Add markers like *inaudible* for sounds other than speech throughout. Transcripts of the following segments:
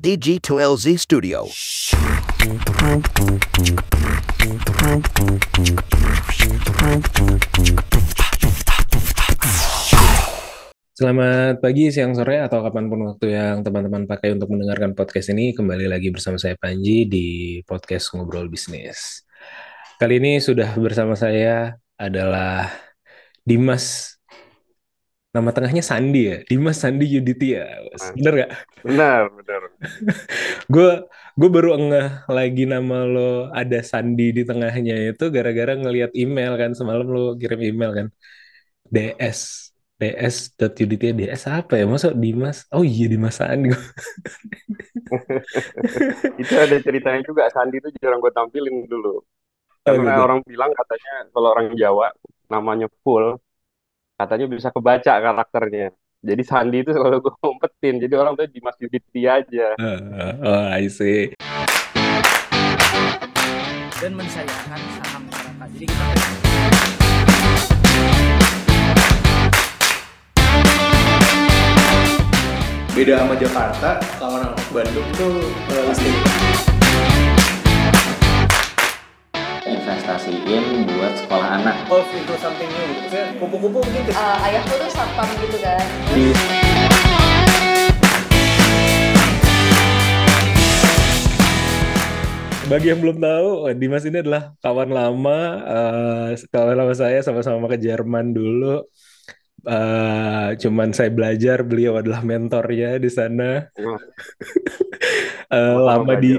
DG2LZ Studio. Selamat pagi, siang, sore, atau kapan pun waktu yang teman-teman pakai untuk mendengarkan podcast ini. Kembali lagi bersama saya Panji di podcast Ngobrol Bisnis. Kali ini sudah bersama saya adalah Dimas. Nama tengahnya Sandi ya? Dimas Sandi Yuditya. Bener gak? Benar, benar. *laughs* Gue gue baru ngeh lagi nama lo ada Sandi di tengahnya itu gara-gara ngelihat email kan. Semalam lo kirim email kan. DS ds.yuditya ds apa ya masa Dimas oh iya Dimas Sandi *laughs* itu ada ceritanya juga Sandi itu jarang gue tampilin dulu karena gitu. orang bilang katanya kalau orang Jawa namanya full katanya bisa kebaca karakternya. Jadi Sandi itu selalu gue *laughs* umpetin. Jadi orang tuh Dimas Yuditya aja. Uh, *laughs* oh I see. Dan mensayangkan saham masyarakat. Jadi kita beda sama Jakarta kalau orang Bandung tuh uh, investasiin buat sekolah anak. Golf into something new. Gitu Maksudnya kupu-kupu mungkin ke- Eh, ayahku tuh satpam gitu kan. Di bagi yang belum tahu Dimas ini adalah kawan lama eh, kawan lama saya sama-sama ke Jerman dulu. Eh, cuman saya belajar beliau adalah mentornya di sana. *laughs* Eh, Sama-sama lama di.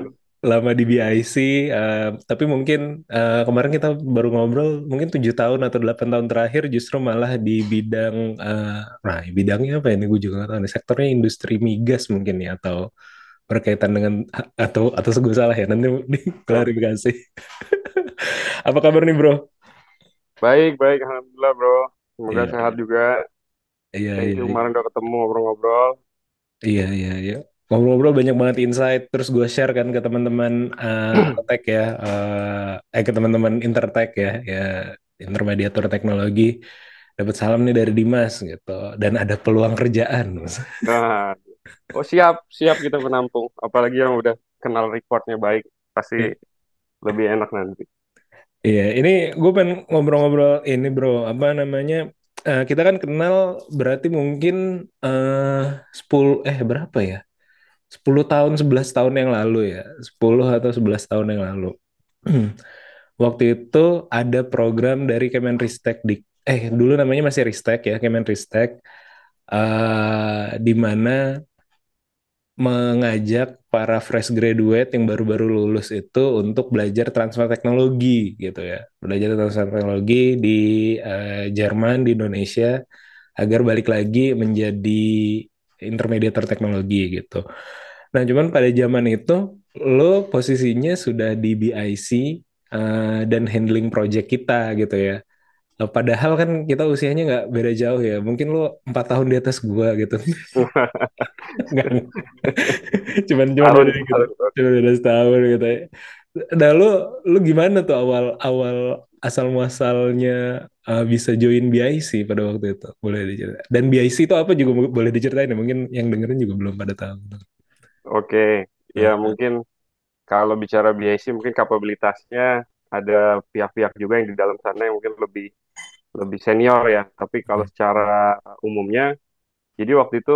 Lama di BIC eh, tapi mungkin eh, kemarin kita baru ngobrol mungkin tujuh tahun atau delapan tahun terakhir justru malah di bidang eh, nah bidangnya apa ini? Gue juga nggak tahu nih. Sektornya industri migas mungkin ya atau berkaitan dengan atau atau gue salah ya nanti diklarifikasi *laughs* *laughs* apa kabar nih bro? Baik baik. Alhamdulillah bro. Semoga Iya, sehat juga. Iya thank iya you. iya. Kemarin udah ketemu ngobrol-ngobrol. Iya iya iya ngobrol-ngobrol banyak banget insight terus gue share kan ke teman-teman eh *clears throat* tech ya eh eh, ke teman-teman intertech ya ya intermediator teknologi. Dapat salam nih dari Dimas gitu dan ada peluang kerjaan nah oh siap siap kita menampung. Apalagi yang udah kenal recordnya baik pasti lebih enak nanti. Iya, ini gue pengen ngobrol-ngobrol ini bro, apa namanya? eh, kita kan kenal berarti mungkin eh 10 eh berapa ya? 10 tahun, 11 tahun yang lalu ya. 10 atau 11 tahun yang lalu. Waktu itu ada program dari Kemenristek di eh dulu namanya masih Ristek ya, Kemenristek eh di mana mengajak para fresh graduate yang baru-baru lulus itu untuk belajar transfer teknologi gitu ya. Belajar transfer teknologi di eh, Jerman, di Indonesia agar balik lagi menjadi intermediator teknologi gitu. Nah, cuman pada zaman itu lo posisinya sudah di BIC eh, dan handling project kita gitu ya. Eh, Padahal kan kita usianya nggak beda jauh ya. Mungkin lo empat tahun di atas gua gitu. *laughs* *laughs* Cuman cuman beda gitu. tahun. Cuma beda setahun gitu ya. Nah, lu lu gimana tuh awal awal asal muasalnya uh, bisa join BIC pada waktu itu? Boleh diceritain. Dan BIC itu apa juga bo- boleh diceritain ya? Mungkin yang dengerin juga belum pada tahu. Oke, ya Nah, mungkin kalau bicara BIC mungkin kapabilitasnya ada pihak-pihak juga yang di dalam sana yang mungkin lebih lebih senior ya. Tapi kalau secara umumnya, jadi waktu itu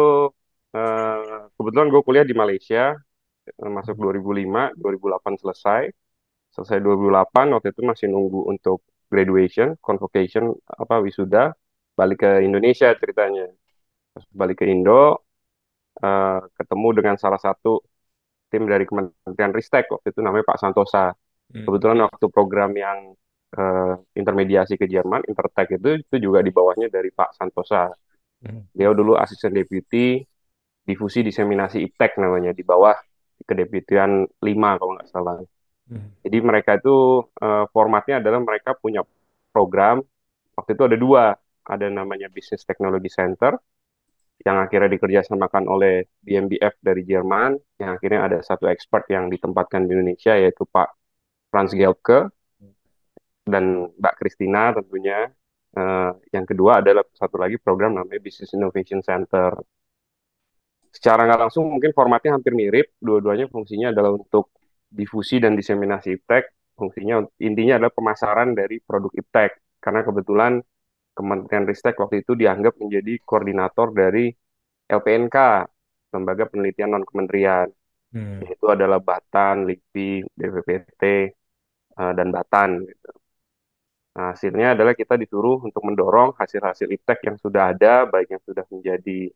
eh, kebetulan gue kuliah di Malaysia, eh, masuk 2005, 2008 selesai. Selesai 2008, waktu itu masih nunggu untuk graduation, convocation, apa wisuda, balik ke Indonesia ceritanya. Balik ke Indo, eh, ketemu dengan salah satu tim dari Kementerian Ristek waktu itu namanya Pak Santosa. hmm, Kebetulan waktu program yang eh, intermediasi ke Jerman, Intertech itu itu juga di bawahnya dari Pak Santosa. hmm, Dia dulu asisten deputi difusi diseminasi IPTEK namanya di bawah kedeputian 5 kalau nggak salah. hmm, Jadi mereka itu eh, formatnya adalah mereka punya program waktu itu ada dua, ada namanya Business Technology Center yang akhirnya dikerjasamakan oleh BMBF dari Jerman, yang akhirnya ada satu expert yang ditempatkan di Indonesia yaitu Pak Franz Gelbke dan Mbak Christina tentunya. Eh, yang kedua adalah satu lagi program namanya Business Innovation Center. secara nggak langsung mungkin formatnya hampir mirip. Dua-duanya fungsinya adalah untuk difusi dan diseminasi iptek. Fungsinya intinya adalah pemasaran dari produk iptek. Karena kebetulan Kementerian Ristek waktu itu dianggap menjadi koordinator dari LPNK, Lembaga Penelitian Non Kementerian. Hmm. Itu adalah Batan, LIPI, BPPT, eh, dan Batan. Gitu. Nah, hasilnya adalah kita disuruh untuk mendorong hasil-hasil iptek yang sudah ada, baik yang sudah menjadi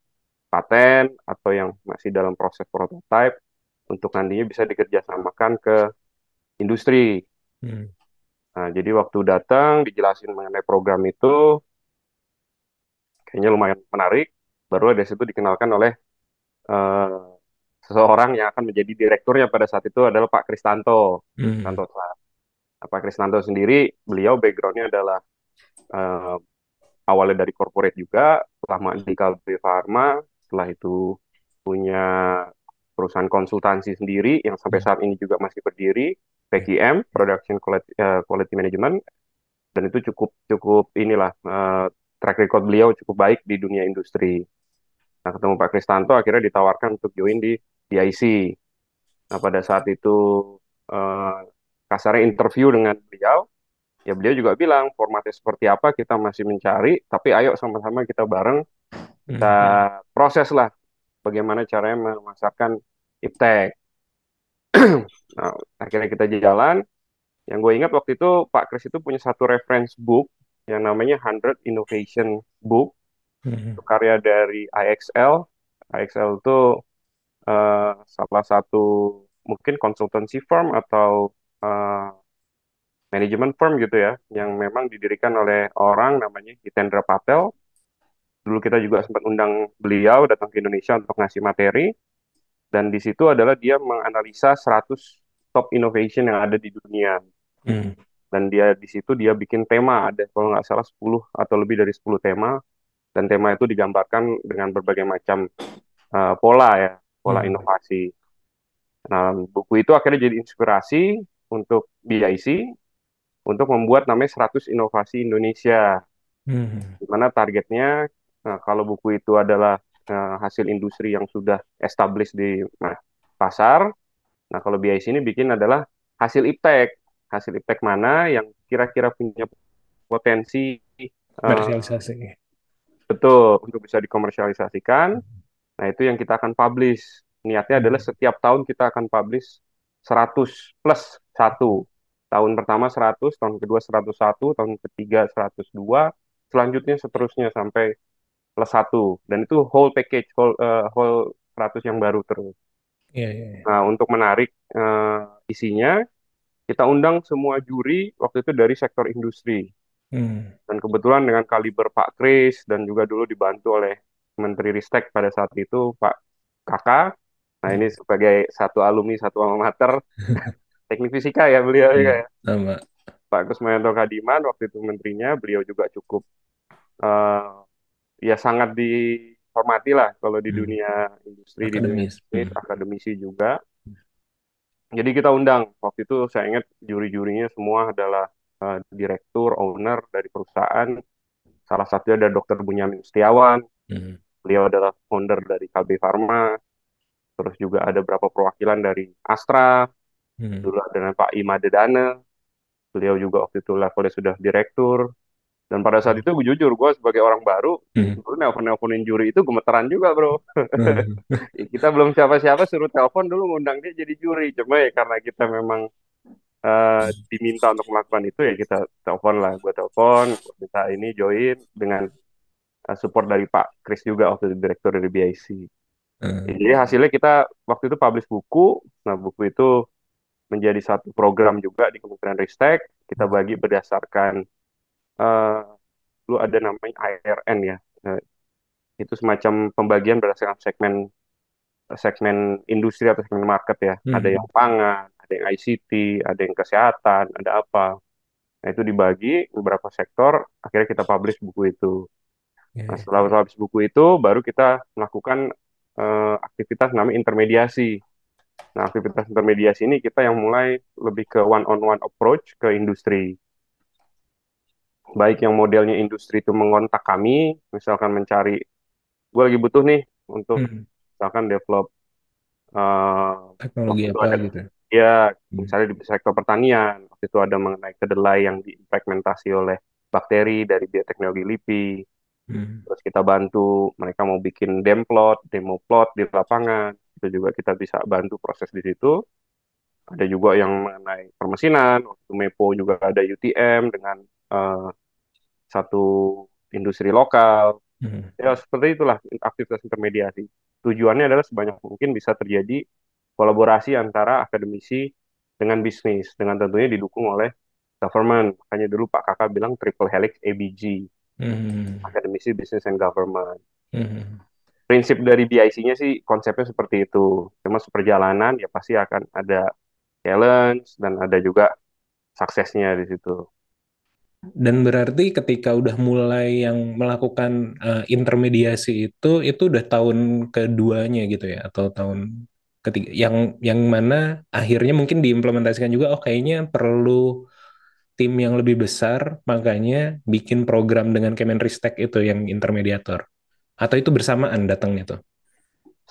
paten atau yang masih dalam proses prototype, untuk nantinya bisa dikerjasamakan ke industri. Hmm. Nah, jadi waktu datang dijelasin mengenai program itu, kayaknya lumayan menarik. Baru dari situ dikenalkan oleh eh, seseorang yang akan menjadi direkturnya pada saat itu adalah Pak Kristanto. Hmm. Kristanto Nah, Pak Kristanto sendiri, beliau backgroundnya adalah eh, awalnya dari corporate juga, lama di Kalbe Pharma, setelah itu punya perusahaan konsultansi sendiri yang sampai saat ini juga masih berdiri, PQM, Production Quality, eh, Quality Management, dan itu cukup cukup inilah eh, track record beliau cukup baik di dunia industri. Nah, ketemu Pak Kristanto akhirnya ditawarkan untuk join di DIC. Nah, pada saat itu eh, kasarnya interview dengan beliau, ya beliau juga bilang formatnya seperti apa kita masih mencari, tapi ayo sama-sama kita bareng kita proses lah bagaimana caranya memasarkan iptek. *clears throat* nah, akhirnya kita jalan. Yang gue ingat waktu itu Pak Kris itu punya satu reference book yang namanya 100 Innovation Book. Hmm. Itu karya dari IXL. IXL itu eh, salah satu mungkin consultancy firm atau eh, manajemen firm gitu ya, yang memang didirikan oleh orang namanya Hitendra Patel. Dulu kita juga sempat undang beliau datang ke Indonesia untuk ngasih materi. Dan di situ adalah dia menganalisa 100 top innovation yang ada di dunia. Hmm. Dan dia di situ dia bikin tema, ada kalau nggak salah 10 atau lebih dari 10 tema. Dan tema itu digambarkan dengan berbagai macam uh, pola ya, pola Hmm. inovasi. Nah, buku itu akhirnya jadi inspirasi untuk BIC untuk membuat namanya 100 Inovasi Indonesia. Hmm. di mana targetnya nah, kalau buku itu adalah eh, hasil industri yang sudah established di nah, pasar. Nah, kalau BIC ini bikin adalah hasil iptek. Hasil iptek mana yang kira-kira punya potensi eh, Komersialisasi. betul untuk bisa dikomersialisasikan. Nah, itu yang kita akan publish. Niatnya adalah setiap tahun kita akan publish 100 plus 1. Tahun pertama 100, tahun kedua 101, tahun ketiga 102, selanjutnya seterusnya sampai plus 1. Dan itu whole package, whole, eh, whole 100 yang baru terus. Iya, iya. iya. Nah, untuk menarik eh, isinya, kita undang semua juri waktu itu dari sektor industri. Hmm. Dan kebetulan dengan kaliber Pak Kris dan juga dulu dibantu oleh Menteri Ristek pada saat itu Pak Kakak. Nah, ini sebagai satu alumni satu alma mater *laughs* teknik fisika ya beliau ya. Sama. Pak Kusmayanto Kadiman waktu itu menterinya, beliau juga cukup eh, ya sangat dihormati lah kalau di Hmm. dunia industri di dunia Akademis. bisnis, Hmm. akademisi juga. Jadi kita undang waktu itu saya ingat juri-jurinya semua adalah eh, direktur, owner dari perusahaan. Salah satunya ada Dr. Bunyamin Setiawan, Hmm. beliau adalah founder dari KB Pharma. Terus juga ada beberapa perwakilan dari Astra, Hmm. dulu ada dengan Pak Ima Dedana, beliau juga waktu itu levelnya sudah direktur. Dan pada saat itu gue jujur, gue sebagai orang baru, Hmm. dulu nelpon-nelponin juri itu gemeteran juga bro. Hmm. *laughs* Kita belum siapa-siapa suruh telepon dulu ngundang dia jadi juri. Cuma ya karena kita memang eh, diminta untuk melakukan itu ya kita telepon lah. Gue telepon, minta ini join dengan eh, support dari Pak Kris juga waktu itu direktur dari BIC. Hmm. Jadi hasilnya kita waktu itu publish buku. Nah buku itu menjadi satu program juga di Kementerian Ristek. Kita bagi berdasarkan eh lu ada namanya ARN ya. Eh, itu semacam pembagian berdasarkan segmen segmen industri atau segmen market ya. Hmm. Ada yang pangan, ada yang ICT, ada yang kesehatan, ada apa. Nah itu dibagi beberapa sektor. Akhirnya kita publish buku itu. Iya, Nah iya. setelah publish buku itu, baru kita melakukan eh, aktivitas namanya intermediasi. Nah, aktivitas intermediasi ini kita yang mulai lebih ke one-on-one approach ke industri. Baik yang modelnya industri itu mengontak kami, misalkan mencari, gue lagi butuh nih untuk Hmm. misalkan develop eh, Teknologi apa ada gitu. ya Hmm. misalnya di sektor pertanian waktu itu ada mengenai kedelai yang diimplementasi oleh bakteri dari bioteknologi LIPI Hmm. terus kita bantu mereka mau bikin dem plot demo plot di lapangan itu juga kita bisa bantu proses di situ ada juga yang mengenai permesinan waktu itu Mepo juga ada UTM dengan eh, satu industri lokal Hmm. ya seperti itulah aktivitas intermediasi tujuannya adalah sebanyak mungkin bisa terjadi kolaborasi antara akademisi dengan bisnis dengan tentunya didukung oleh government makanya dulu Pak Kakak bilang triple helix ABG Hmm. akademisi business and government Hmm. prinsip dari BIC-nya sih konsepnya seperti itu cuma seperjalanan ya pasti akan ada challenge dan ada juga suksesnya di situ Dan berarti ketika udah mulai yang melakukan eh, intermediasi itu, itu udah tahun keduanya gitu ya, atau tahun ketiga, yang yang mana akhirnya mungkin diimplementasikan juga, oh kayaknya perlu tim yang lebih besar, makanya bikin program dengan Kemenristek itu yang intermediator. Atau itu bersamaan datangnya tuh,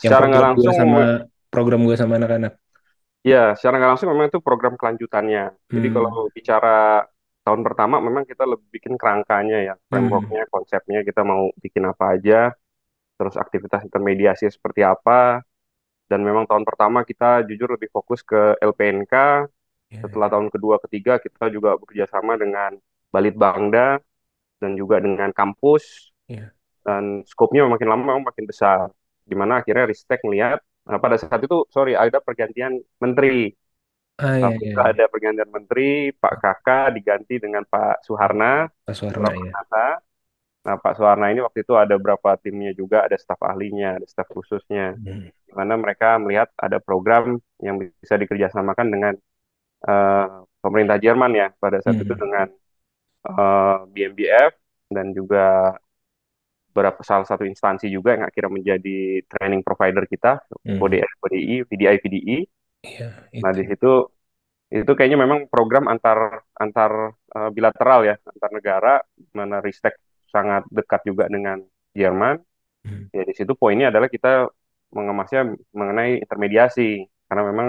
yang secara nggak langsung sama program gua sama anak-anak. Ya, secara nggak langsung memang itu program kelanjutannya. Jadi Hmm. kalau bicara tahun pertama memang kita lebih bikin kerangkanya ya, Hmm. frameworknya, konsepnya kita mau bikin apa aja, terus aktivitas intermediasi seperti apa. Dan memang tahun pertama kita jujur lebih fokus ke LPNK. Ya, Setelah tahun kedua, ketiga kita juga bekerja sama dengan Balitbangda dan juga dengan kampus. ya. Dan skopnya makin lama makin besar. Di mana akhirnya Ristek melihat, nah pada saat itu sorry ada pergantian menteri. Ah ya, Tapi ya, setelah ya. ada pergantian menteri, Pak Kakak diganti dengan Pak Suharna, Pak Suwarna ya. Pranata. Nah, Pak Suharna ini waktu itu ada beberapa timnya juga, ada staf ahlinya, ada staf khususnya, Hmm. di mana mereka melihat ada program yang bisa dikerjasamakan dengan eh, pemerintah Jerman ya, pada saat itu Hmm. dengan eh, BMBF dan juga beberapa salah satu instansi juga yang akhirnya menjadi training provider kita, Hmm. ODI, VDI, VDI. Iya, Nah, di itu. situ itu kayaknya memang program antar antar eh, bilateral ya, antar negara, mana Ristek sangat dekat juga dengan Jerman. Hmm. Ya di situ poinnya adalah kita mengemasnya mengenai intermediasi, karena memang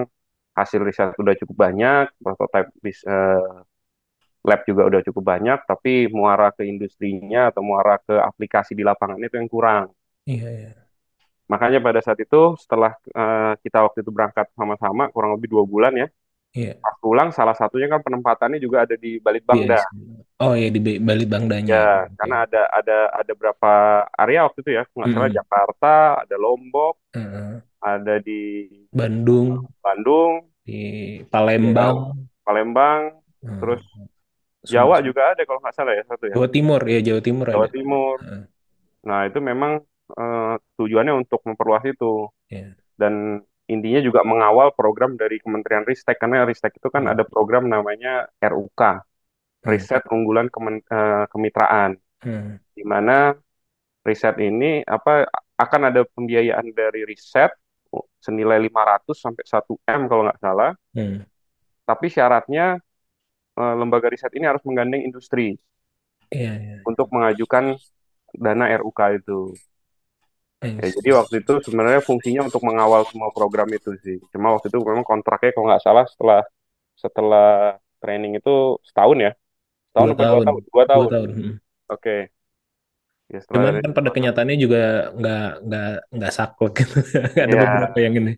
hasil riset udah cukup banyak, prototype bis- eh, lab juga udah cukup banyak, tapi muara ke industrinya atau muara ke aplikasi di lapangan itu yang kurang. Iya, iya. Makanya pada saat itu setelah eh, kita waktu itu berangkat sama-sama kurang lebih dua bulan ya, Iya. pas pulang salah satunya kan penempatannya juga ada di Balitbangda. BIC. Oh ya di Ba- Balitbangdanya. Ya, Oke. karena ada ada ada berapa area waktu itu ya, nggak salah Mm-mm. Jakarta, ada Lombok, Heeh. ada di Bandung, Bandung, di Palembang, Palembang, Hmm. terus Jawa juga ada kalau nggak salah ya satu ya, Jawa Timur ya Jawa Timur Jawa ada. Timur. Heeh. Nah itu memang eh, tujuannya untuk memperluas itu Iya. dan intinya juga mengawal program dari Kementerian Ristek karena Ristek itu kan Hmm. ada program namanya RUK, Riset Unggulan Kemen- eh, Kemitraan. Hmm. di mana riset ini apa akan ada pembiayaan dari riset senilai 500 sampai 1 M kalau nggak salah. Hmm. Tapi syaratnya eh, lembaga riset ini harus menggandeng industri Iya, iya. untuk mengajukan dana RUK itu. Ya, jadi waktu itu sebenarnya fungsinya untuk mengawal semua program itu sih. Cuma waktu itu memang kontraknya kalau nggak salah setelah setelah training itu setahun ya. Setahun Dua tahun. tahun? Dua Dua tahun. tahun. hmm. Oke. Ya, setelah Cuman kan pada tahun. kenyataannya juga nggak nggak nggak saklek gitu. *laughs* Ada Ya, beberapa yang ini.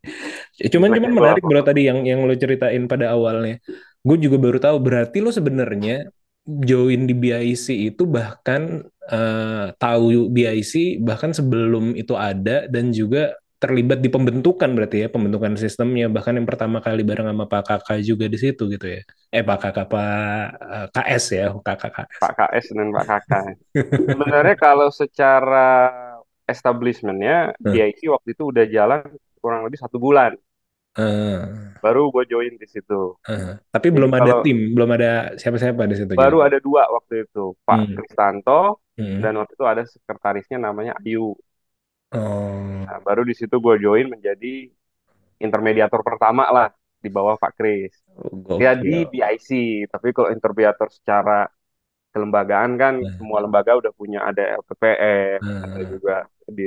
Cuman cuman menarik bro tadi yang yang lo ceritain pada awalnya. Gue juga baru tahu berarti lo sebenarnya join di BIC itu bahkan eh, tahu BIC bahkan sebelum itu ada dan juga terlibat di pembentukan berarti ya pembentukan sistemnya bahkan yang pertama kali bareng sama Pak Kakak juga di situ gitu ya. Eh Pak Kakak Pak eh, KS ya Kakak KS. Pak KS dan Pak Kakak. Sebenarnya kalau secara establishmentnya, Hmm. BIC waktu itu udah jalan kurang lebih satu bulan. Eh, Baru gue join di situ. eh. Tapi Jadi belum ada tim, belum ada siapa-siapa di situ baru juga. ada dua waktu itu, Pak Hmm. Kristanto Hmm. dan waktu itu ada sekretarisnya namanya Ayu. Oh, Nah, baru di situ gue join menjadi intermediator pertama lah di bawah Pak Kris. Ya di. BIC, tapi kalau intermediator secara kelembagaan kan Nah, semua lembaga udah punya ada LPPM, ada nah, juga di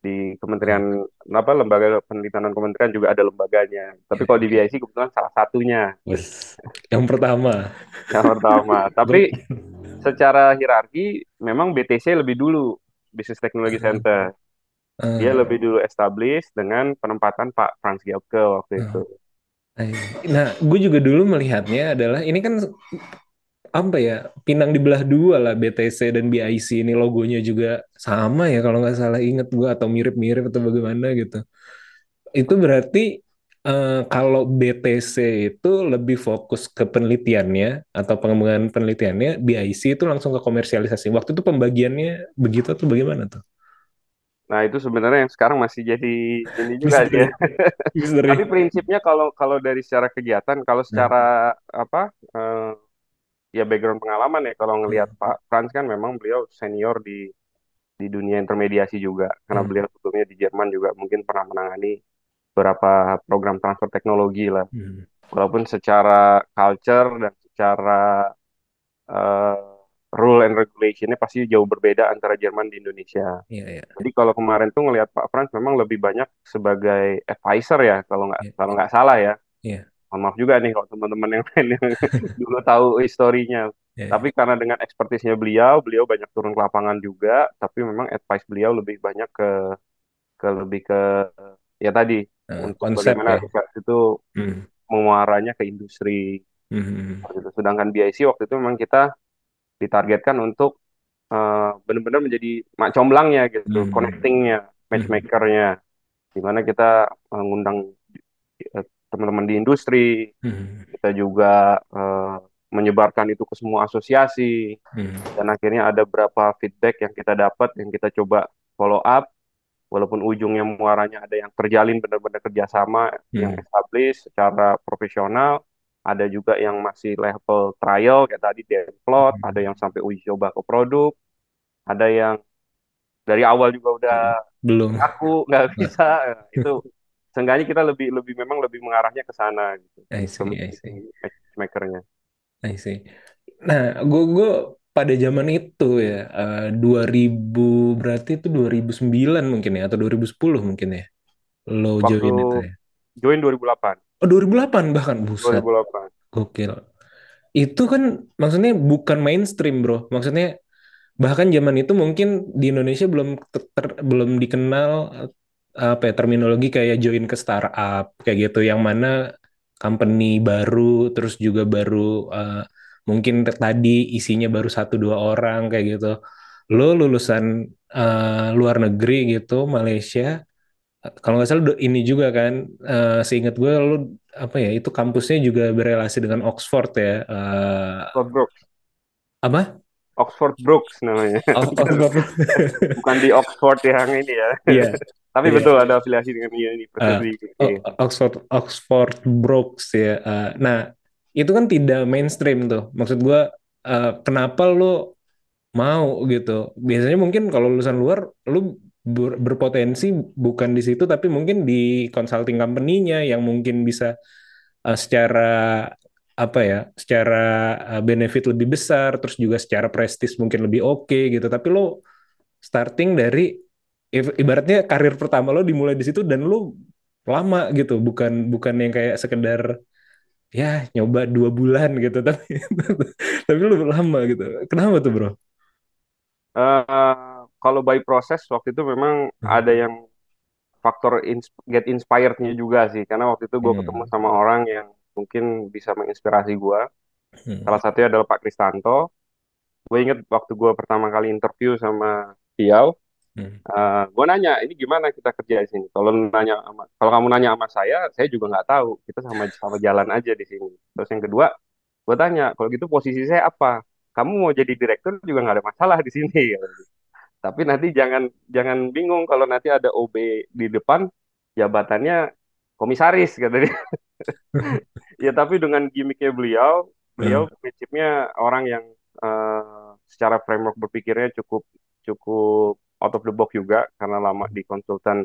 di kementerian apa lembaga penelitian dan kementerian juga ada lembaganya. Tapi kalau di BIC kebetulan salah satunya Wes. Yang pertama. yang pertama. *laughs* Tapi secara hierarki memang BTC lebih dulu Business Technology Center. Dia Eh, lebih dulu establish dengan penempatan Pak Franz Gilke waktu itu. Nah, gue juga dulu melihatnya adalah ini kan apa ya pinang dibelah dua lah BTC dan BIC ini logonya juga sama ya kalau nggak salah inget gue atau mirip-mirip atau bagaimana gitu. Itu berarti eh, kalau BTC itu lebih fokus ke penelitiannya atau pengembangan penelitiannya, BIC itu langsung ke komersialisasi. Waktu itu pembagiannya begitu atau bagaimana tuh? Nah, itu sebenarnya yang sekarang masih jadi ini juga Misteri. aja. Misteri. Tapi prinsipnya kalau kalau dari secara kegiatan, kalau secara apa eh, ya background pengalaman ya kalau ngelihat Pak Franz kan memang beliau senior di di dunia intermediasi juga karena Hmm. beliau sebelumnya di Jerman juga mungkin pernah menangani beberapa program transfer teknologi lah. Hmm. Walaupun secara culture dan secara eh, rule and regulation-nya pasti jauh berbeda antara Jerman di Indonesia. Iya, iya. Jadi kalau kemarin tuh ngelihat Pak Franz memang lebih banyak sebagai advisor ya kalau nggak Iya. kalau nggak salah ya. Iya. Mohon maaf juga nih kalau teman-teman yang lain yang *laughs* dulu tahu historinya. Iya, Tapi karena dengan ekspertisnya beliau, beliau banyak turun ke lapangan juga. Tapi memang advice beliau lebih banyak ke ke lebih ke ya tadi Nah, untuk konsep bagaimana ya. itu Hmm. menguaranya ke industri. Hmm. Waktu itu. Sedangkan BIC waktu itu memang kita ditargetkan untuk eh, benar-benar menjadi mak comblangnya gitu, Hmm. connectingnya, matchmakernya, di mana kita mengundang eh, teman-teman di industri, Hmm. kita juga eh, menyebarkan itu ke semua asosiasi, Hmm. dan akhirnya ada beberapa feedback yang kita dapat, yang kita coba follow up, walaupun ujungnya muaranya ada yang terjalin benar-benar kerjasama, yang Hmm. established secara profesional, ada juga yang masih level trial kayak tadi develop, Hmm. ada yang sampai uji coba ke produk, ada yang dari awal juga udah Belum. aku nggak bisa, Nah, itu seenggaknya kita lebih lebih memang lebih mengarahnya ke sana gitu, I see, I see. matchmakernya. I see. Nah, gue gue pada zaman itu ya, eh, 2000 berarti itu 2009 mungkin ya atau 2010 mungkin ya. Lo Waktu join itu ya. join 2008, Oh, 2008 bahkan buset. 2008. Gokil. Itu kan maksudnya bukan mainstream, Bro. Maksudnya bahkan zaman itu mungkin di Indonesia belum ter- ter- belum dikenal apa ya terminologi kayak join ke startup kayak gitu yang mana company baru terus juga baru eh, mungkin tadi isinya baru satu dua orang kayak gitu. Lo lulusan eh, luar negeri gitu Malaysia kalau nggak salah ini juga kan eh, seingat gue lu apa ya itu kampusnya juga berelasi dengan Oxford ya Eh, Oxford Brooks, apa Oxford Brooks namanya. O- Oxford *laughs* Bukan di Oxford yang ini ya. iya Tapi Iya. betul ada afiliasi dengan ini universitas Ah, di UK. O- Oxford Oxford Brooks ya. Eh, nah itu kan tidak mainstream tuh. Maksud gue eh, kenapa lu mau gitu? Biasanya mungkin kalau lulusan luar lu ber- berpotensi bukan di situ tapi mungkin di consulting company-nya yang mungkin bisa eh, secara apa ya secara benefit lebih besar terus juga secara prestis mungkin lebih oke gitu. Tapi lo starting dari ibaratnya karir pertama lo dimulai di situ dan lo lama gitu bukan bukan yang kayak sekedar ya nyoba dua bulan gitu *laughs* tapi tapi lo lama gitu kenapa tuh bro Eh, kalau by proses waktu itu memang Hmm. ada yang faktor ins- get inspired-nya juga sih. Karena waktu itu gue Hmm. ketemu sama orang yang mungkin bisa menginspirasi gue. Hmm. Salah satunya adalah Pak Kristanto. Gue inget waktu gue pertama kali interview sama beliau, Hmm. eh gue nanya, ini gimana kita kerja di sini? Kalau nanya sama, kalau kamu nanya sama saya, saya juga nggak tahu. Kita sama sama jalan aja di sini. Terus yang kedua, gue tanya, kalau gitu posisi saya apa? Kamu mau jadi direktur juga nggak ada masalah di sini. *laughs* dia. Tapi nanti jangan jangan bingung kalau nanti ada OB di depan jabatannya komisaris kata dia. *laughs* Ya tapi dengan gimmicknya beliau, beliau prinsipnya orang yang eh, secara framework berpikirnya cukup cukup out of the box juga karena lama di konsultan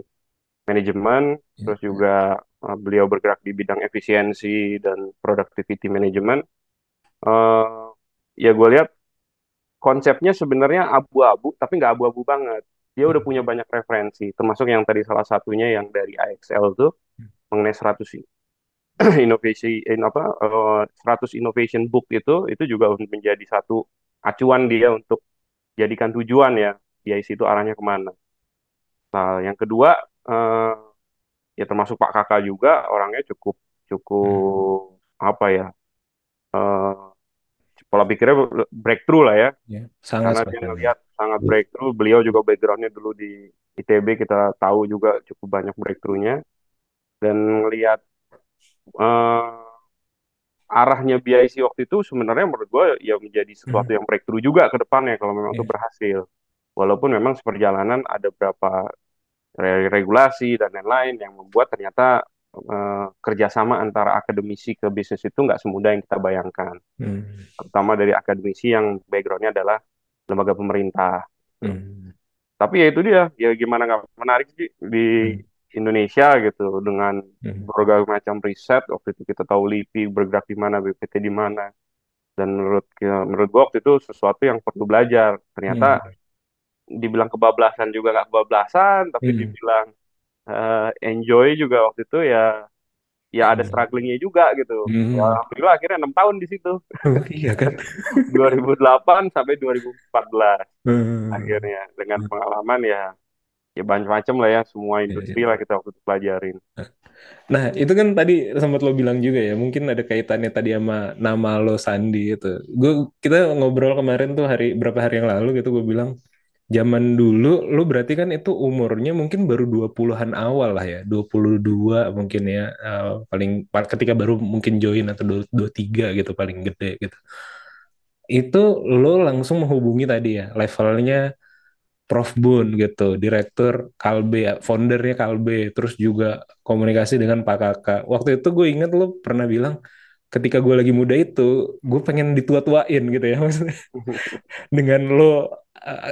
manajemen, terus juga eh, beliau bergerak di bidang efisiensi dan productivity management. Eh, ya gue lihat konsepnya sebenarnya abu-abu, tapi nggak abu-abu banget. dia udah punya banyak referensi, termasuk yang tadi salah satunya yang dari IXL tuh mengenai 100 i- *clears throat* inovasi in apa eh, 100 innovation book itu itu juga menjadi satu acuan dia untuk jadikan tujuan ya BIC itu arahnya ke mana. Nah, yang kedua eh, ya termasuk Pak Kakak juga orangnya cukup cukup apa ya eh, pola pikirnya breakthrough lah ya. Ya, sangat karena dia ngelihat sangat breakthrough. Beliau juga backgroundnya dulu di ITB kita tahu juga cukup banyak breakthroughnya. Dan ngelihat eh, arahnya BIC waktu itu sebenarnya menurut gue ya menjadi sesuatu yang breakthrough juga ke depannya kalau memang itu Iya. berhasil walaupun memang seperjalanan ada beberapa re- regulasi dan lain-lain yang membuat ternyata eh, kerjasama antara akademisi ke bisnis itu nggak semudah yang kita bayangkan Hmm. terutama dari akademisi yang backgroundnya adalah lembaga pemerintah Hmm. tapi ya itu dia ya gimana nggak menarik sih di Indonesia gitu dengan Hmm. berbagai macam riset waktu itu kita tahu LIPI bergerak di mana BPT di mana dan menurut menurut gua waktu itu sesuatu yang perlu belajar ternyata dibilang kebablasan juga nggak kebablasan tapi Hmm. dibilang eh, enjoy juga waktu itu ya ya ada Hmm. strugglingnya juga gitu Hmm. ya alhamdulillah akhirnya enam tahun di situ iya kan? *laughs* 2008 sampai 2014 Hmm. akhirnya dengan pengalaman ya ya banyak macam lah ya semua Iya, industri iya. lah kita waktu itu pelajarin Nah, itu kan tadi sempat lo bilang juga ya, mungkin ada kaitannya tadi sama nama lo Sandi itu. Gue kita ngobrol kemarin tuh hari berapa hari yang lalu gitu gue bilang zaman dulu lo berarti kan itu umurnya mungkin baru 20-an awal lah ya, 22 mungkin ya eh, paling ketika baru mungkin join atau 23 gitu paling gede gitu. Itu lo langsung menghubungi tadi ya levelnya Prof Bun gitu, direktur Kalbe, foundernya Kalbe, terus juga komunikasi dengan Pak Kakak. Waktu itu gue ingat lo pernah bilang ketika gue lagi muda itu, gue pengen ditua-tuain gitu ya *laughs* maksudnya. *laughs* Dengan lo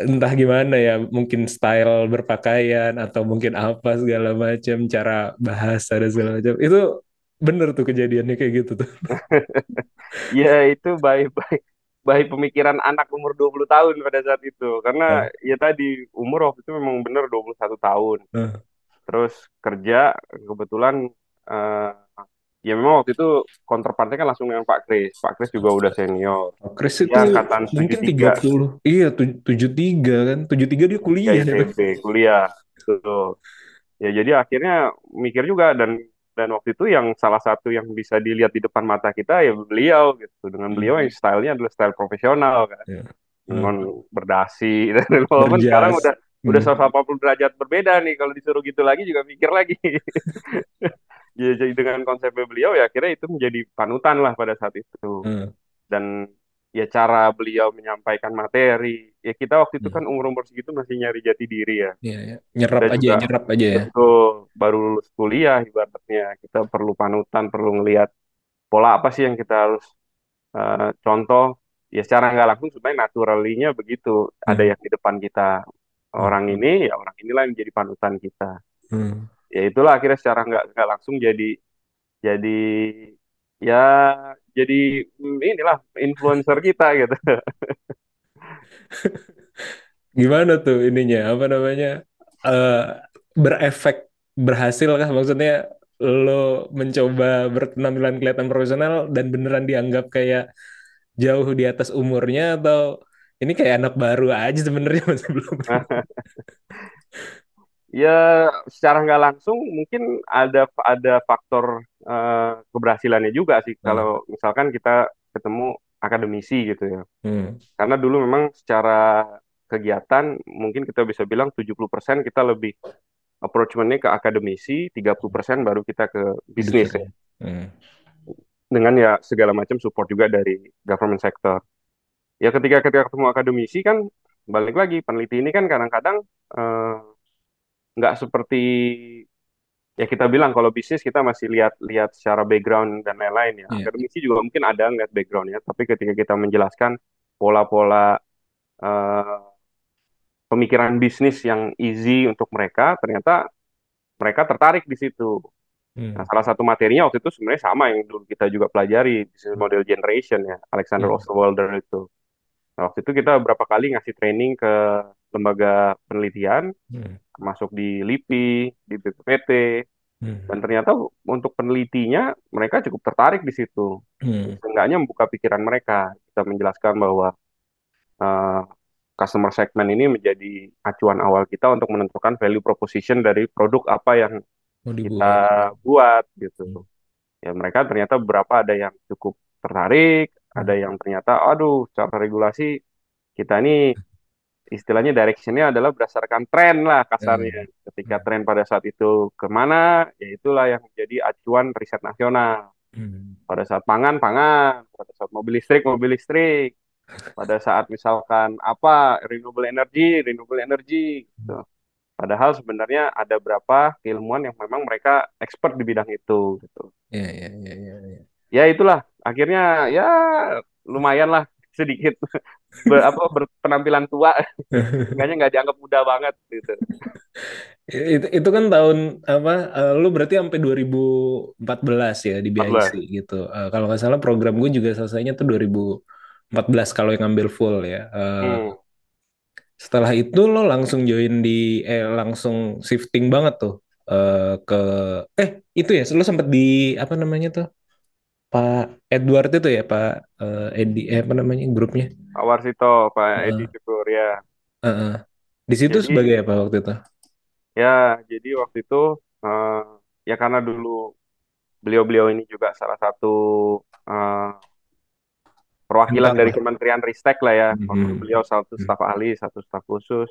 entah gimana ya, mungkin style berpakaian atau mungkin apa segala macam, cara bahasa dan segala macam. Itu bener tuh kejadiannya kayak gitu tuh. *laughs* ya itu baik baik baik pemikiran anak umur 20 tahun pada saat itu karena ya tadi umur waktu itu memang benar 21 tahun Eh. terus kerja kebetulan eh, ya memang waktu itu counterpartnya kan langsung dengan Pak Kris Pak Kris juga udah senior Chris itu angkatan mungkin 73. 30. Iya, tu- 73 kan. 73 dia kuliah. ya gitu. SMP kuliah Betul. ya jadi akhirnya mikir juga dan dan waktu itu yang salah satu yang bisa dilihat di depan mata kita ya beliau gitu dengan beliau yang stylenya adalah style profesional kan Iya. dengan berdasi dan *laughs* walaupun sekarang udah udah Hmm. 180 derajat berbeda nih kalau disuruh gitu lagi juga mikir lagi *laughs* ya jadi dengan konsepnya beliau ya akhirnya itu menjadi panutan lah pada saat itu Hmm. dan ya cara beliau menyampaikan materi ya kita waktu itu Hmm. kan umur umur segitu masih nyari jati diri ya Iya, iya. Nyerap Dan aja, juga- nyerap aja ya. Betul, baru lulus kuliah ibaratnya kita perlu panutan, perlu ngelihat pola apa sih yang kita harus eh, contoh. Ya secara nggak langsung sebenarnya naturalinya begitu. Ada Hmm. yang di depan kita orang ini, ya orang inilah yang jadi panutan kita. Hmm. Ya itulah akhirnya secara nggak nggak langsung jadi jadi ya jadi inilah influencer kita gitu. *laughs* Gimana tuh ininya? Apa namanya? eh berefek berhasil kah? Maksudnya lo mencoba berpenampilan kelihatan profesional dan beneran dianggap kayak jauh di atas umurnya atau ini kayak anak baru aja sebenarnya *laughs* masih belum. *laughs* Ya secara nggak langsung mungkin ada ada faktor eh, keberhasilannya juga sih Hmm. kalau misalkan kita ketemu akademisi gitu ya. Hmm. Karena dulu memang secara kegiatan mungkin kita bisa bilang 70% kita lebih approachment-nya ke akademisi, 30% baru kita ke bisnis ya. Hmm. Dengan ya segala macam support juga dari government sector. Ya ketika ketika ketemu akademisi kan balik lagi peneliti ini kan kadang-kadang eh, nggak seperti ya kita bilang kalau bisnis kita masih lihat lihat secara background dan lain-lain ya. Iya. Akademisi juga mungkin ada ngeliat backgroundnya, tapi ketika kita menjelaskan pola-pola eh, pemikiran bisnis yang easy untuk mereka, ternyata mereka tertarik di situ. Hmm. Nah, salah satu materinya waktu itu sebenarnya sama yang dulu kita juga pelajari, business model generation ya, Alexander Hmm. Osterwalder itu. Nah, waktu itu kita beberapa kali ngasih training ke lembaga penelitian, Hmm. masuk di LIPI, di BPPT, Hmm. dan ternyata untuk penelitinya mereka cukup tertarik di situ. Hmm. Seenggaknya membuka pikiran mereka. Kita menjelaskan bahwa eh, customer segment ini menjadi acuan awal kita untuk menentukan value proposition dari produk apa yang Mau kita buat gitu. Hmm. Ya mereka ternyata beberapa ada yang cukup tertarik, ada yang ternyata aduh secara regulasi kita ini istilahnya directionnya adalah berdasarkan tren lah kasarnya. Ketika Hmm. tren pada saat itu ke mana, ya itulah yang menjadi acuan riset nasional. Hmm. Pada saat pangan, pangan. Pada saat mobil listrik, mobil listrik. Pada saat misalkan apa, renewable energy, renewable energy. gitu. Padahal sebenarnya ada berapa keilmuan yang memang mereka expert di bidang itu. Gitu. Ya, ya, ya, ya, ya. Ya itulah, akhirnya ya lumayan lah sedikit *laughs* ber, apa, berpenampilan tua. *laughs* Kayaknya nggak dianggap muda banget gitu. Itu, itu kan tahun apa? eh, lu berarti sampai 2014 ya di BIC gitu. Eh, kalau nggak salah program gue juga selesainya tuh 2014 kalau yang ngambil full ya. Eh, Hmm. Setelah itu lo langsung join di eh langsung shifting banget tuh eh, ke eh itu ya lo sempet di apa namanya tuh Pak Edward itu ya Pak eh, Edi eh, apa namanya grupnya? Pak Warsito, Pak Heeh. Edi Syukur ya. Heeh. Di situ Jadi- sebagai apa waktu itu? Ya, jadi waktu itu eh, ya karena dulu beliau-beliau ini juga salah satu eh, perwakilan Bintang dari. Kementerian Ristek lah ya. Mhm. Waktu beliau satu Hmm. staf ahli, satu staf khusus.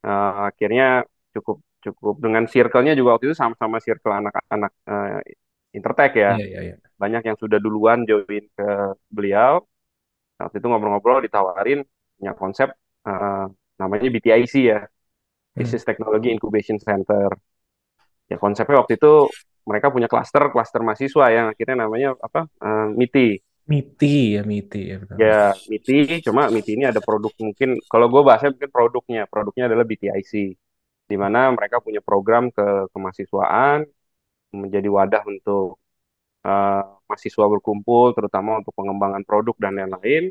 Eh, akhirnya cukup cukup dengan circle-nya juga waktu itu sama-sama circle anak-anak eh, Intertek ya. Iya iya iya. Banyak yang sudah duluan join ke beliau. Waktu itu ngobrol-ngobrol ditawarin punya konsep eh, namanya BTIC ya. Business Technology Incubation Center. Ya konsepnya waktu itu mereka punya klaster klaster mahasiswa yang akhirnya namanya apa eh, MITI. MITI ya MITI ya. Ya MITI, cuma MITI ini ada produk mungkin kalau gue bahasnya mungkin produknya, produknya adalah BTIC, di mana mereka punya program ke kemahasiswaan menjadi wadah untuk eh, mahasiswa berkumpul, terutama untuk pengembangan produk dan lain-lain.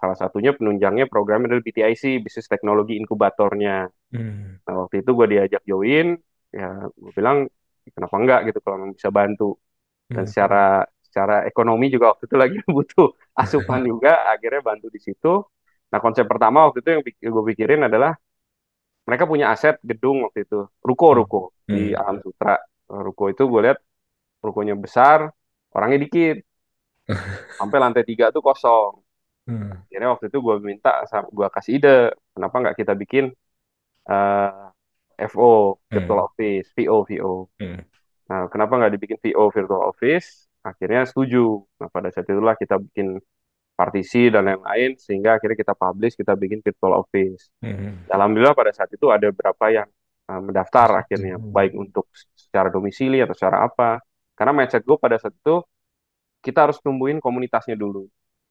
Salah satunya penunjangnya programnya adalah BTIC, Business Technology Inkubatornya. Hmm. Nah, waktu itu gue diajak join, ya gue bilang kenapa enggak gitu kalau memang bisa bantu. Dan Hmm. secara secara ekonomi juga waktu itu lagi *laughs* butuh asupan *laughs* juga, akhirnya bantu di situ. Nah, konsep pertama waktu itu yang gue pikirin adalah mereka punya aset gedung waktu itu, ruko-ruko di Hmm. Alam Sutra. Ruko itu gue lihat rukonya besar, orangnya dikit. *laughs* Sampai lantai tiga tuh kosong. Hmm. Akhirnya waktu itu gue minta, gue kasih ide, kenapa nggak kita bikin eh, FO, Virtual Office, VO, VO. Hmm. Nah, kenapa nggak dibikin VO, Virtual Office? Akhirnya setuju. Nah, pada saat itulah kita bikin partisi dan lain-lain, sehingga akhirnya kita publish, kita bikin Virtual Office. Hmm. Alhamdulillah pada saat itu ada beberapa yang eh, mendaftar akhirnya, Hmm. baik untuk secara domisili atau secara apa. Karena mindset gue pada saat itu, kita harus tumbuhin komunitasnya dulu.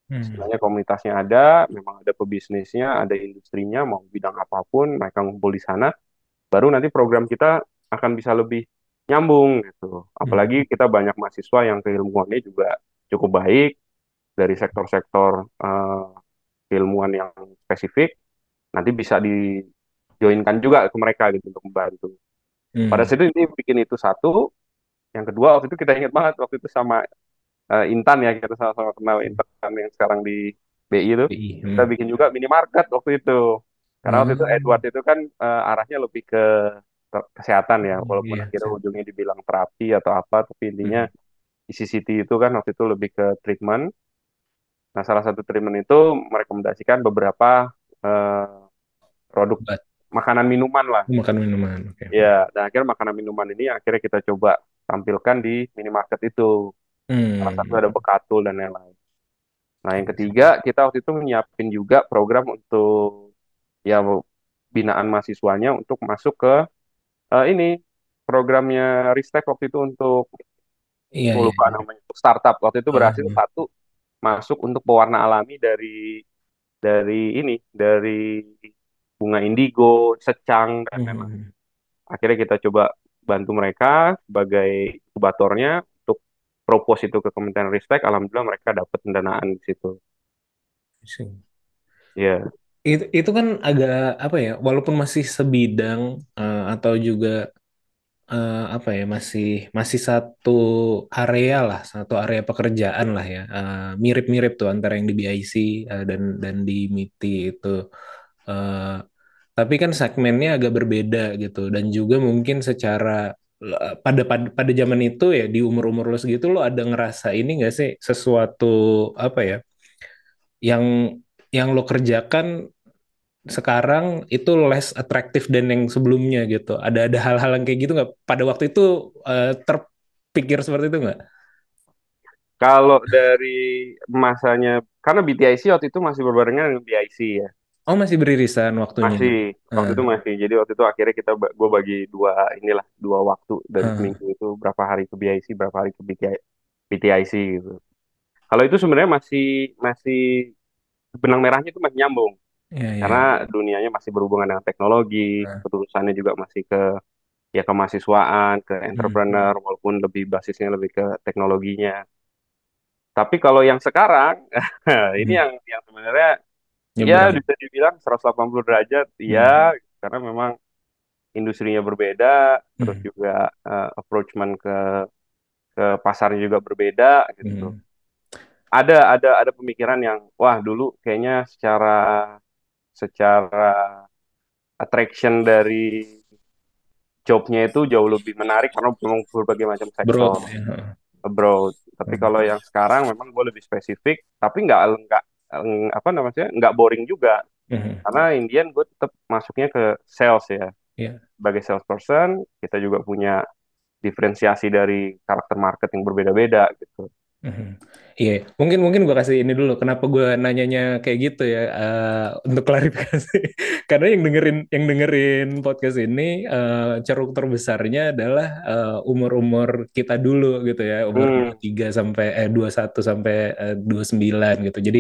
Hmm. Istilahnya komunitasnya ada, memang ada pebisnisnya, ada industrinya, mau bidang apa pun, mereka ngumpul di sana, baru nanti program kita akan bisa lebih nyambung gitu. Apalagi kita banyak mahasiswa yang keilmuannya juga cukup baik dari sektor-sektor eh, keilmuan yang spesifik, nanti bisa dijoinkan juga ke mereka gitu untuk membantu. Hmm. Pada saat itu ini bikin itu satu, yang kedua waktu itu kita ingat banget waktu itu sama eh, Intan ya kita sama-sama kenal Intan yang sekarang di BI itu BI. kita Hmm. bikin juga minimarket waktu itu karena waktu itu Hmm. Edward itu kan eh, arahnya lebih ke ke- kesehatan ya Hmm, walaupun iya, akhirnya ujungnya dibilang terapi atau apa tapi intinya Hmm. ICCT itu kan waktu itu lebih ke treatment nah salah satu treatment itu merekomendasikan beberapa eh, produk Obat. makanan minuman lah Makan minuman. Oke. ya dan akhirnya makanan minuman ini akhirnya kita coba tampilkan di minimarket itu salah Hmm. satu ada bekatul dan lain-lain Nah, yang ketiga, kita waktu itu menyiapin juga program untuk ya binaan mahasiswanya untuk masuk ke eh, ini programnya Ristek waktu itu untuk Iya, gue iya. lupa namanya untuk startup. Waktu itu berhasil Hmm. satu masuk untuk pewarna alami dari dari ini dari bunga indigo, secang dan lain-lain. Hmm. Akhirnya kita coba bantu mereka sebagai inkubatornya untuk propose itu ke Kementerian Ristek. Alhamdulillah mereka dapat pendanaan di situ. Iya. Itu, itu kan agak apa ya, walaupun masih sebidang eh, atau juga eh, apa ya, masih masih satu area lah, satu area pekerjaan lah ya, Eh, mirip-mirip tuh antara yang di BIC eh, dan dan di MITI itu. Eh, tapi kan segmennya agak berbeda gitu dan juga mungkin secara eh, pada pada pada zaman itu ya di umur-umur lo segitu lo ada ngerasa ini nggak sih sesuatu apa ya yang yang lo kerjakan sekarang itu less atraktif dan yang sebelumnya gitu. Ada ada hal-hal yang kayak gitu nggak? Pada waktu itu eh, terpikir seperti itu nggak? Kalau dari masanya, karena BTIC waktu itu masih berbarengan dengan BIC ya. Oh masih beririsan waktunya. Masih, waktu Eh, itu masih. Jadi waktu itu akhirnya kita, gue bagi dua inilah, dua waktu dari eh, seminggu itu berapa hari ke BIC, berapa hari ke BTI, BTIC gitu. Kalau itu sebenarnya masih masih benang merahnya itu masih nyambung ya ya. karena dunianya masih berhubungan dengan teknologi, Eh, keturusannya juga masih ke ya ke hmm, entrepreneur walaupun lebih basisnya lebih ke teknologinya. Tapi kalau yang sekarang *laughs* ini hmm. yang yang sebenarnya ya Nyebrang. bisa dibilang 180 derajat Hmm, ya karena memang industrinya berbeda, terus hmm, juga eh, approachment ke ke pasarnya juga berbeda gitu. hmm, Ada ada ada pemikiran yang wah dulu kayaknya secara secara attraction dari jobnya itu jauh lebih menarik karena memang berbagai macam Broad sektor ya. abroad. Tapi Hmm, kalau yang sekarang memang gue lebih spesifik, tapi nggak nggak apa namanya nggak boring juga hmm, karena Indian gue tetap masuknya ke sales ya ya. sebagai salesperson kita juga punya diferensiasi dari karakter market yang berbeda-beda gitu. Mhm. Iya, mungkin mungkin gue kasih ini dulu. Kenapa gue nanyanya kayak gitu ya? eh, untuk klarifikasi, *laughs* karena yang dengerin yang dengerin podcast ini eh, ceruk terbesarnya adalah eh, umur-umur kita dulu gitu ya, umur Hmm, 23 sampai eh 21 sampai eh, 29 gitu. Jadi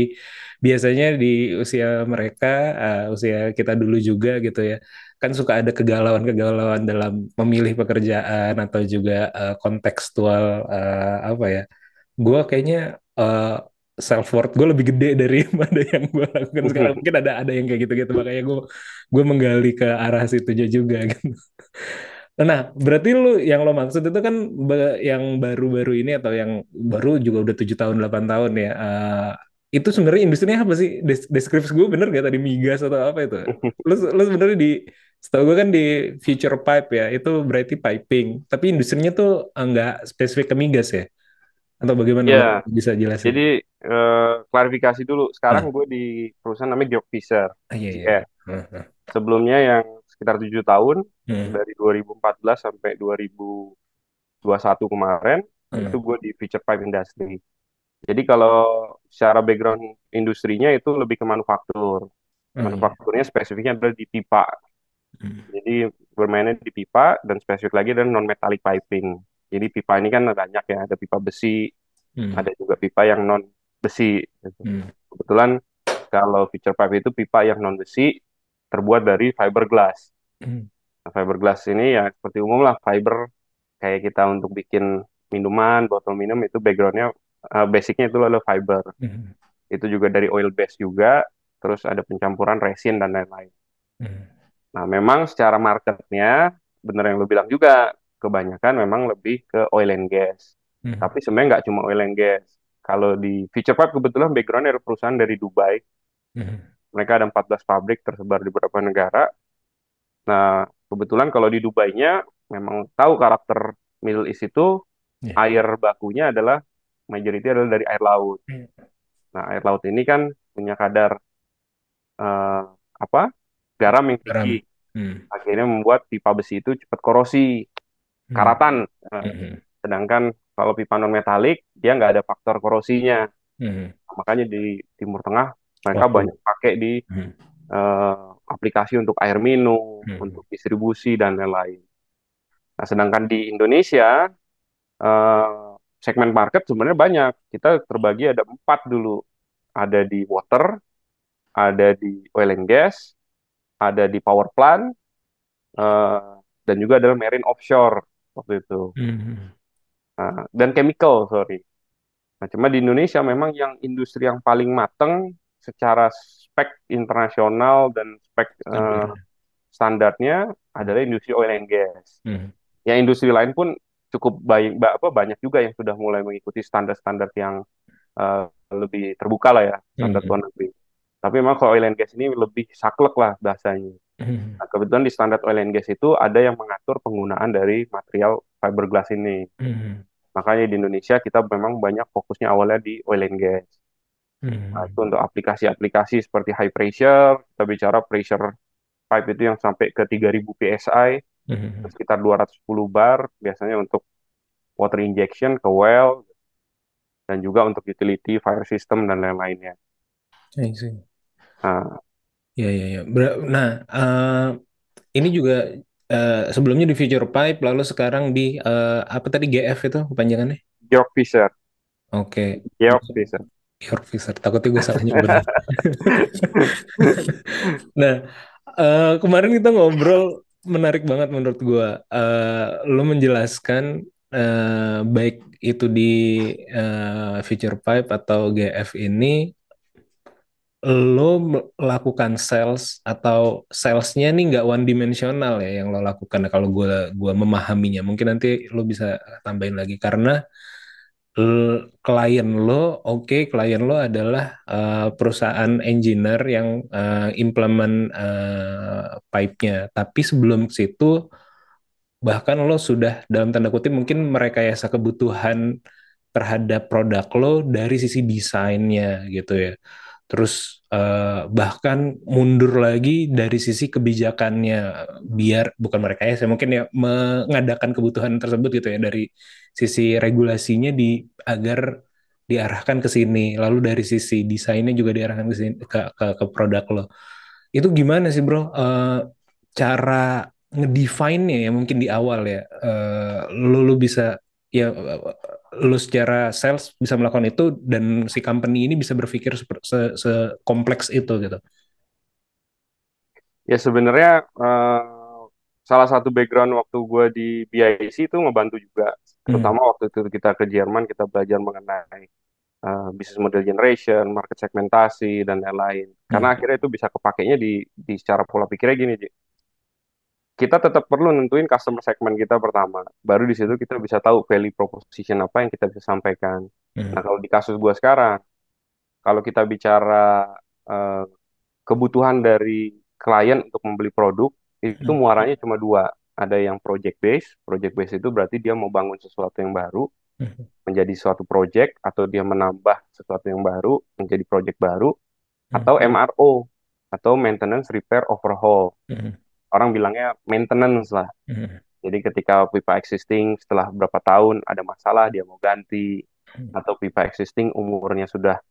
biasanya di usia mereka, eh, usia kita dulu juga gitu ya, kan suka ada kegalauan-kegalauan dalam memilih pekerjaan atau juga eh, kontekstual eh, apa ya? Gue kayaknya uh, self worth gue lebih gede daripada *laughs* yang gue lakukan sekarang mungkin ada ada yang kayak gitu-gitu makanya gue gue menggali ke arah situnya juga *laughs* gitu. Nah, berarti lu yang lo maksud itu kan yang baru-baru ini atau yang baru juga udah tujuh tahun 8 tahun ya. Eh, itu sebenarnya industrinya apa sih? Des deskripsi gue bener gak tadi migas atau apa itu? *laughs* Lu, lu sebenarnya di setahu gue kan di future pipe ya, itu berarti piping. Tapi industrinya tuh enggak spesifik ke migas ya? Atau bagaimana ya, bisa jelasin? jadi eh, klarifikasi dulu. Sekarang Ah, gue di perusahaan namanya Georg Fischer, ah, iya iya. GF. Ah, ah. Sebelumnya yang sekitar tujuh tahun Hmm, dari 2014 sampai 2021 kemarin itu hmm, gue di Future Pipe Industry. Jadi kalau secara background industrinya itu lebih ke manufaktur. iya. Manufakturnya spesifiknya adalah di pipa. Hmm, Jadi bermainnya di pipa dan spesifik lagi adalah non metallic piping. Jadi pipa ini kan banyak ya, ada pipa besi, hmm, ada juga pipa yang non besi. gitu. hmm, Kebetulan kalau future pipe itu pipa yang non besi terbuat dari fiberglass. hmm, Nah, fiberglass ini ya seperti umum lah fiber kayak kita untuk bikin minuman, botol minum itu backgroundnya eh, basicnya itu adalah fiber. hmm, Itu juga dari oil base juga, terus ada pencampuran resin dan lain-lain. hmm, Nah, memang secara marketnya, benar yang lu bilang juga, kebanyakan memang lebih ke oil and gas. hmm, Tapi sebenarnya nggak cuma oil and gas. Kalau di Future Pipe kebetulan backgroundnya ada perusahaan dari Dubai. hmm, Mereka ada 14 pabrik tersebar di beberapa negara. Nah, kebetulan kalau di Dubainya memang tahu karakter Middle East itu ya. air bakunya adalah majority adalah dari air laut. Hmm, Nah, air laut ini kan punya kadar eh, apa? garam yang Garam. tinggi. Hmm, Akhirnya membuat pipa besi itu cepat korosi, karatan. Nah, hmm, sedangkan kalau pipa non metalik dia nggak ada faktor korosinya. hmm. Makanya di Timur Tengah mereka Waktu. banyak pakai di Hmm, eh, aplikasi untuk air minum, hmm, untuk distribusi dan lain-lain. Nah, sedangkan di Indonesia eh, segmen market sebenarnya banyak. Kita terbagi ada empat dulu. Ada di water, ada di oil and gas, ada di power plant, eh, dan juga adalah marine offshore waktu itu. hmm, Nah, dan chemical, sorry. Nah, cuma di Indonesia memang yang industri yang paling mateng secara spek internasional dan spek Standar. standarnya adalah industri oil and gas. Hmm. Ya industri lain pun cukup baik ba- apa banyak juga yang sudah mulai mengikuti standar-standar yang eh, lebih terbuka lah ya standar Hmm. luar negeri. Tapi memang kalau oil and gas ini lebih saklek lah bahasanya. Hmm. Nah, kebetulan di standar oil and gas itu ada yang mengatur penggunaan dari material fiberglass ini. Hmm. Makanya di Indonesia kita memang banyak fokusnya awalnya di oil and gas. Hmm. Nah, itu untuk aplikasi-aplikasi seperti high pressure, kita bicara pressure pipe itu yang sampai ke 3000 psi, Hmm. sekitar 210 bar, biasanya untuk water injection ke well, dan juga untuk utility, fire system, dan lain-lainnya. Nah, Ya, ya, ya. Ber- nah, eh, ini juga eh, sebelumnya di Future Pipe, lalu sekarang di eh, apa tadi GF itu kepanjangannya? Georg Fischer, Oke, Georg Fischer. York Fisher. Takutnya gue salah nyebut. *laughs* *laughs* Nah, eh, kemarin kita ngobrol menarik banget menurut gue. Eh, lo menjelaskan eh, baik itu di eh, Future Pipe atau GF ini lo melakukan sales atau salesnya nih nggak one dimensional ya yang lo lakukan. Kalau gue gua memahaminya mungkin nanti lo bisa tambahin lagi. Karena klien lo oke klien lo adalah eh, perusahaan engineer yang eh, implement eh, pipe-nya. Tapi sebelum situ bahkan lo sudah dalam tanda kutip mungkin merekayasa kebutuhan terhadap produk lo dari sisi desainnya gitu ya. Terus eh, bahkan mundur lagi dari sisi kebijakannya biar bukan merekayasa mungkin ya mengadakan kebutuhan tersebut gitu ya dari sisi regulasinya di agar diarahkan ke sini. Lalu dari sisi desainnya juga diarahkan ke sini ke ke, ke produk lo. Itu gimana sih bro? Eh, cara ngedefine-nya ya mungkin di awal ya. Eh, lu lu bisa ya lu secara sales bisa melakukan itu dan si company ini bisa berpikir se, sekompleks itu gitu. Ya sebenarnya eh, salah satu background waktu gue di BIC itu ngebantu juga, Hmm. terutama waktu itu kita ke Jerman kita belajar mengenai eh, business model generation, market segmentasi dan lain-lain. Karena Hmm. akhirnya itu bisa kepakainya di di secara pola pikirnya gini, Ji. Kita tetap perlu nentuin customer segment kita pertama, baru di situ kita bisa tahu value proposition apa yang kita bisa sampaikan. Hmm. Nah kalau di kasus gue sekarang, kalau kita bicara eh, kebutuhan dari klien untuk membeli produk itu Hmm. muaranya cuma dua. Ada yang project base, project base itu berarti dia mau bangun sesuatu yang baru Hmm. menjadi suatu project atau dia menambah sesuatu yang baru menjadi project baru Hmm. atau MRO atau maintenance repair overhaul. Hmm. Orang bilangnya maintenance lah. Hmm. Jadi ketika pipa existing setelah berapa tahun ada masalah dia mau ganti Hmm. atau pipa existing umurnya sudah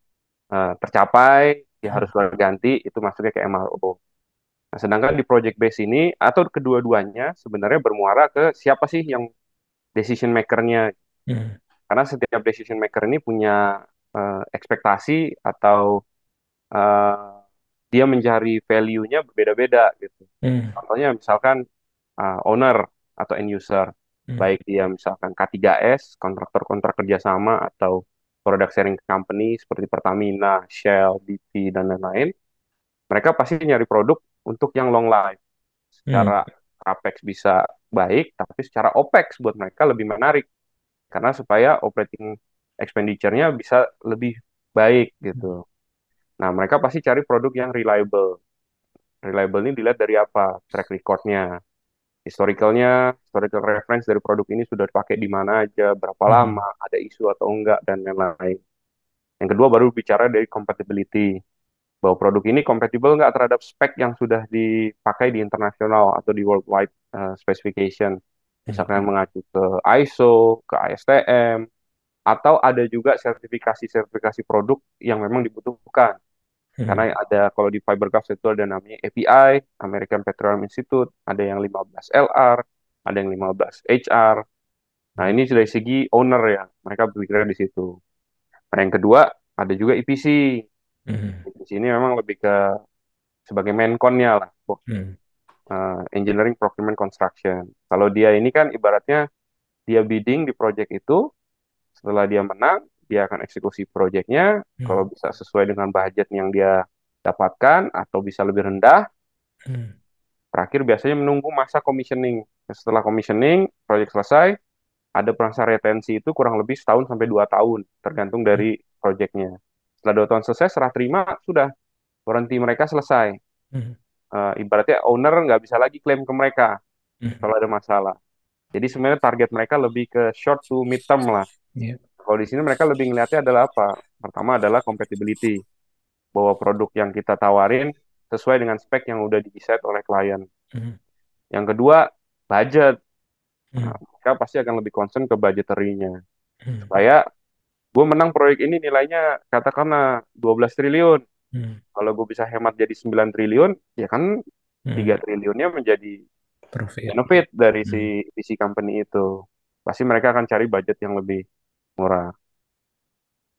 eh, tercapai dia harus ganti itu masuknya ke MRO. Nah, sedangkan di project base ini atau kedua-duanya sebenarnya bermuara ke siapa sih yang decision maker-nya. Hmm. Karena setiap decision maker ini punya eh, ekspektasi atau eh, dia mencari value-nya berbeda-beda gitu. Hmm. Contohnya misalkan eh, owner atau end user, Hmm. baik dia misalkan K3S, kontraktor-kontrak kerjasama atau product sharing company seperti Pertamina, Shell, BP, dan lain-lain, mereka pasti nyari produk untuk yang long life. Secara capex bisa baik, tapi secara opex buat mereka lebih menarik. Karena supaya operating expenditure-nya bisa lebih baik gitu. Nah, mereka pasti cari produk yang reliable. Reliable ini dilihat dari apa? Track record-nya, historicalnya, historical reference dari produk ini sudah dipakai di mana aja, berapa Hmm. lama, ada isu atau enggak, dan lain-lain. Yang kedua baru bicara dari compatibility, bahwa produk ini compatible nggak terhadap spek yang sudah dipakai di internasional atau di worldwide uh, specification. Misalkan mengacu ke ISO, ke ASTM, atau ada juga sertifikasi-sertifikasi produk yang memang dibutuhkan. Hmm. Karena ada kalau di fiberglass itu ada namanya API, American Petroleum Institute, ada yang 15 LR, ada yang 15 HR. Nah, ini dari segi owner ya, mereka berpikir di situ. Nah, yang kedua ada juga EPC. Hmm. EPC ini memang lebih ke sebagai main-con-nya lah, Hmm. uh, engineering, procurement, construction. Kalau dia ini kan ibaratnya dia bidding di project itu, setelah dia menang, dia akan eksekusi projectnya. Hmm. Kalau bisa sesuai dengan budget yang dia dapatkan atau bisa lebih rendah. Hmm. Terakhir biasanya menunggu masa commissioning. Setelah commissioning, proyek selesai, ada masa retensi itu kurang lebih setahun sampai dua tahun, tergantung dari proyeknya. Setelah dua tahun selesai, serah terima, sudah. Warranty mereka selesai. Hmm. Eh, ibaratnya owner nggak bisa lagi klaim ke mereka Hmm. kalau ada masalah. Jadi sebenarnya target mereka lebih ke short to mid term lah. Iya. Kalau di sini mereka lebih ngelihatnya adalah apa? Pertama adalah compatibility. Bahwa produk yang kita tawarin sesuai dengan spek yang udah di-decide oleh klien. Hmm. Yang kedua, budget. Hmm. Nah, mereka pasti akan lebih concern ke budgetary-nya. Hmm. Supaya gue menang proyek ini nilainya katakanlah 12 triliun. Hmm. Kalau gue bisa hemat jadi 9 triliun, ya kan Hmm. 3 triliunnya menjadi Profit. benefit dari Hmm. si visi company itu. Pasti mereka akan cari budget yang lebih murah.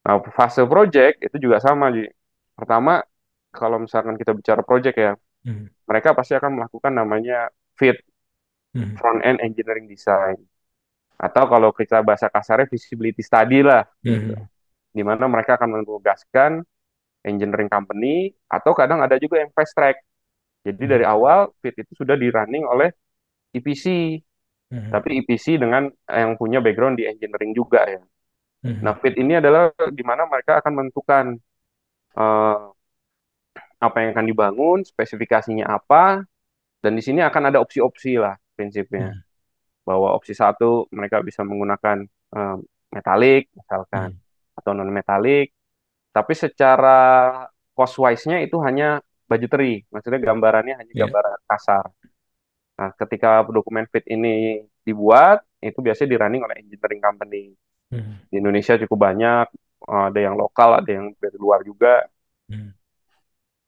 Nah, fase project itu juga sama, Ji. Pertama, kalau misalkan kita bicara project ya, Hmm. mereka pasti akan melakukan namanya FEED, Hmm. front end engineering design. Atau kalau kita bahasa kasarnya visibility study lah, gitu. Hmm. Di mana mereka akan menugaskan engineering company atau kadang ada juga yang fast track. Jadi Hmm. dari awal FEED itu sudah di running oleh EPC, Hmm. tapi EPC dengan yang punya background di engineering juga ya. Hmm. Nah, FEED ini adalah di mana mereka akan menentukan eh, apa yang akan dibangun, spesifikasinya apa, dan di sini akan ada opsi-opsi lah prinsipnya. Hmm. Bahwa opsi satu mereka bisa menggunakan eh, metalik misalkan Hmm. atau non metalik, tapi secara cost wise-nya itu hanya budgetary, maksudnya gambarannya hanya gambaran kasar. Nah, ketika dokumen FEED ini dibuat, itu biasanya di running oleh engineering company. Hmm. Di Indonesia cukup banyak, ada yang lokal, ada yang dari luar juga. Hmm.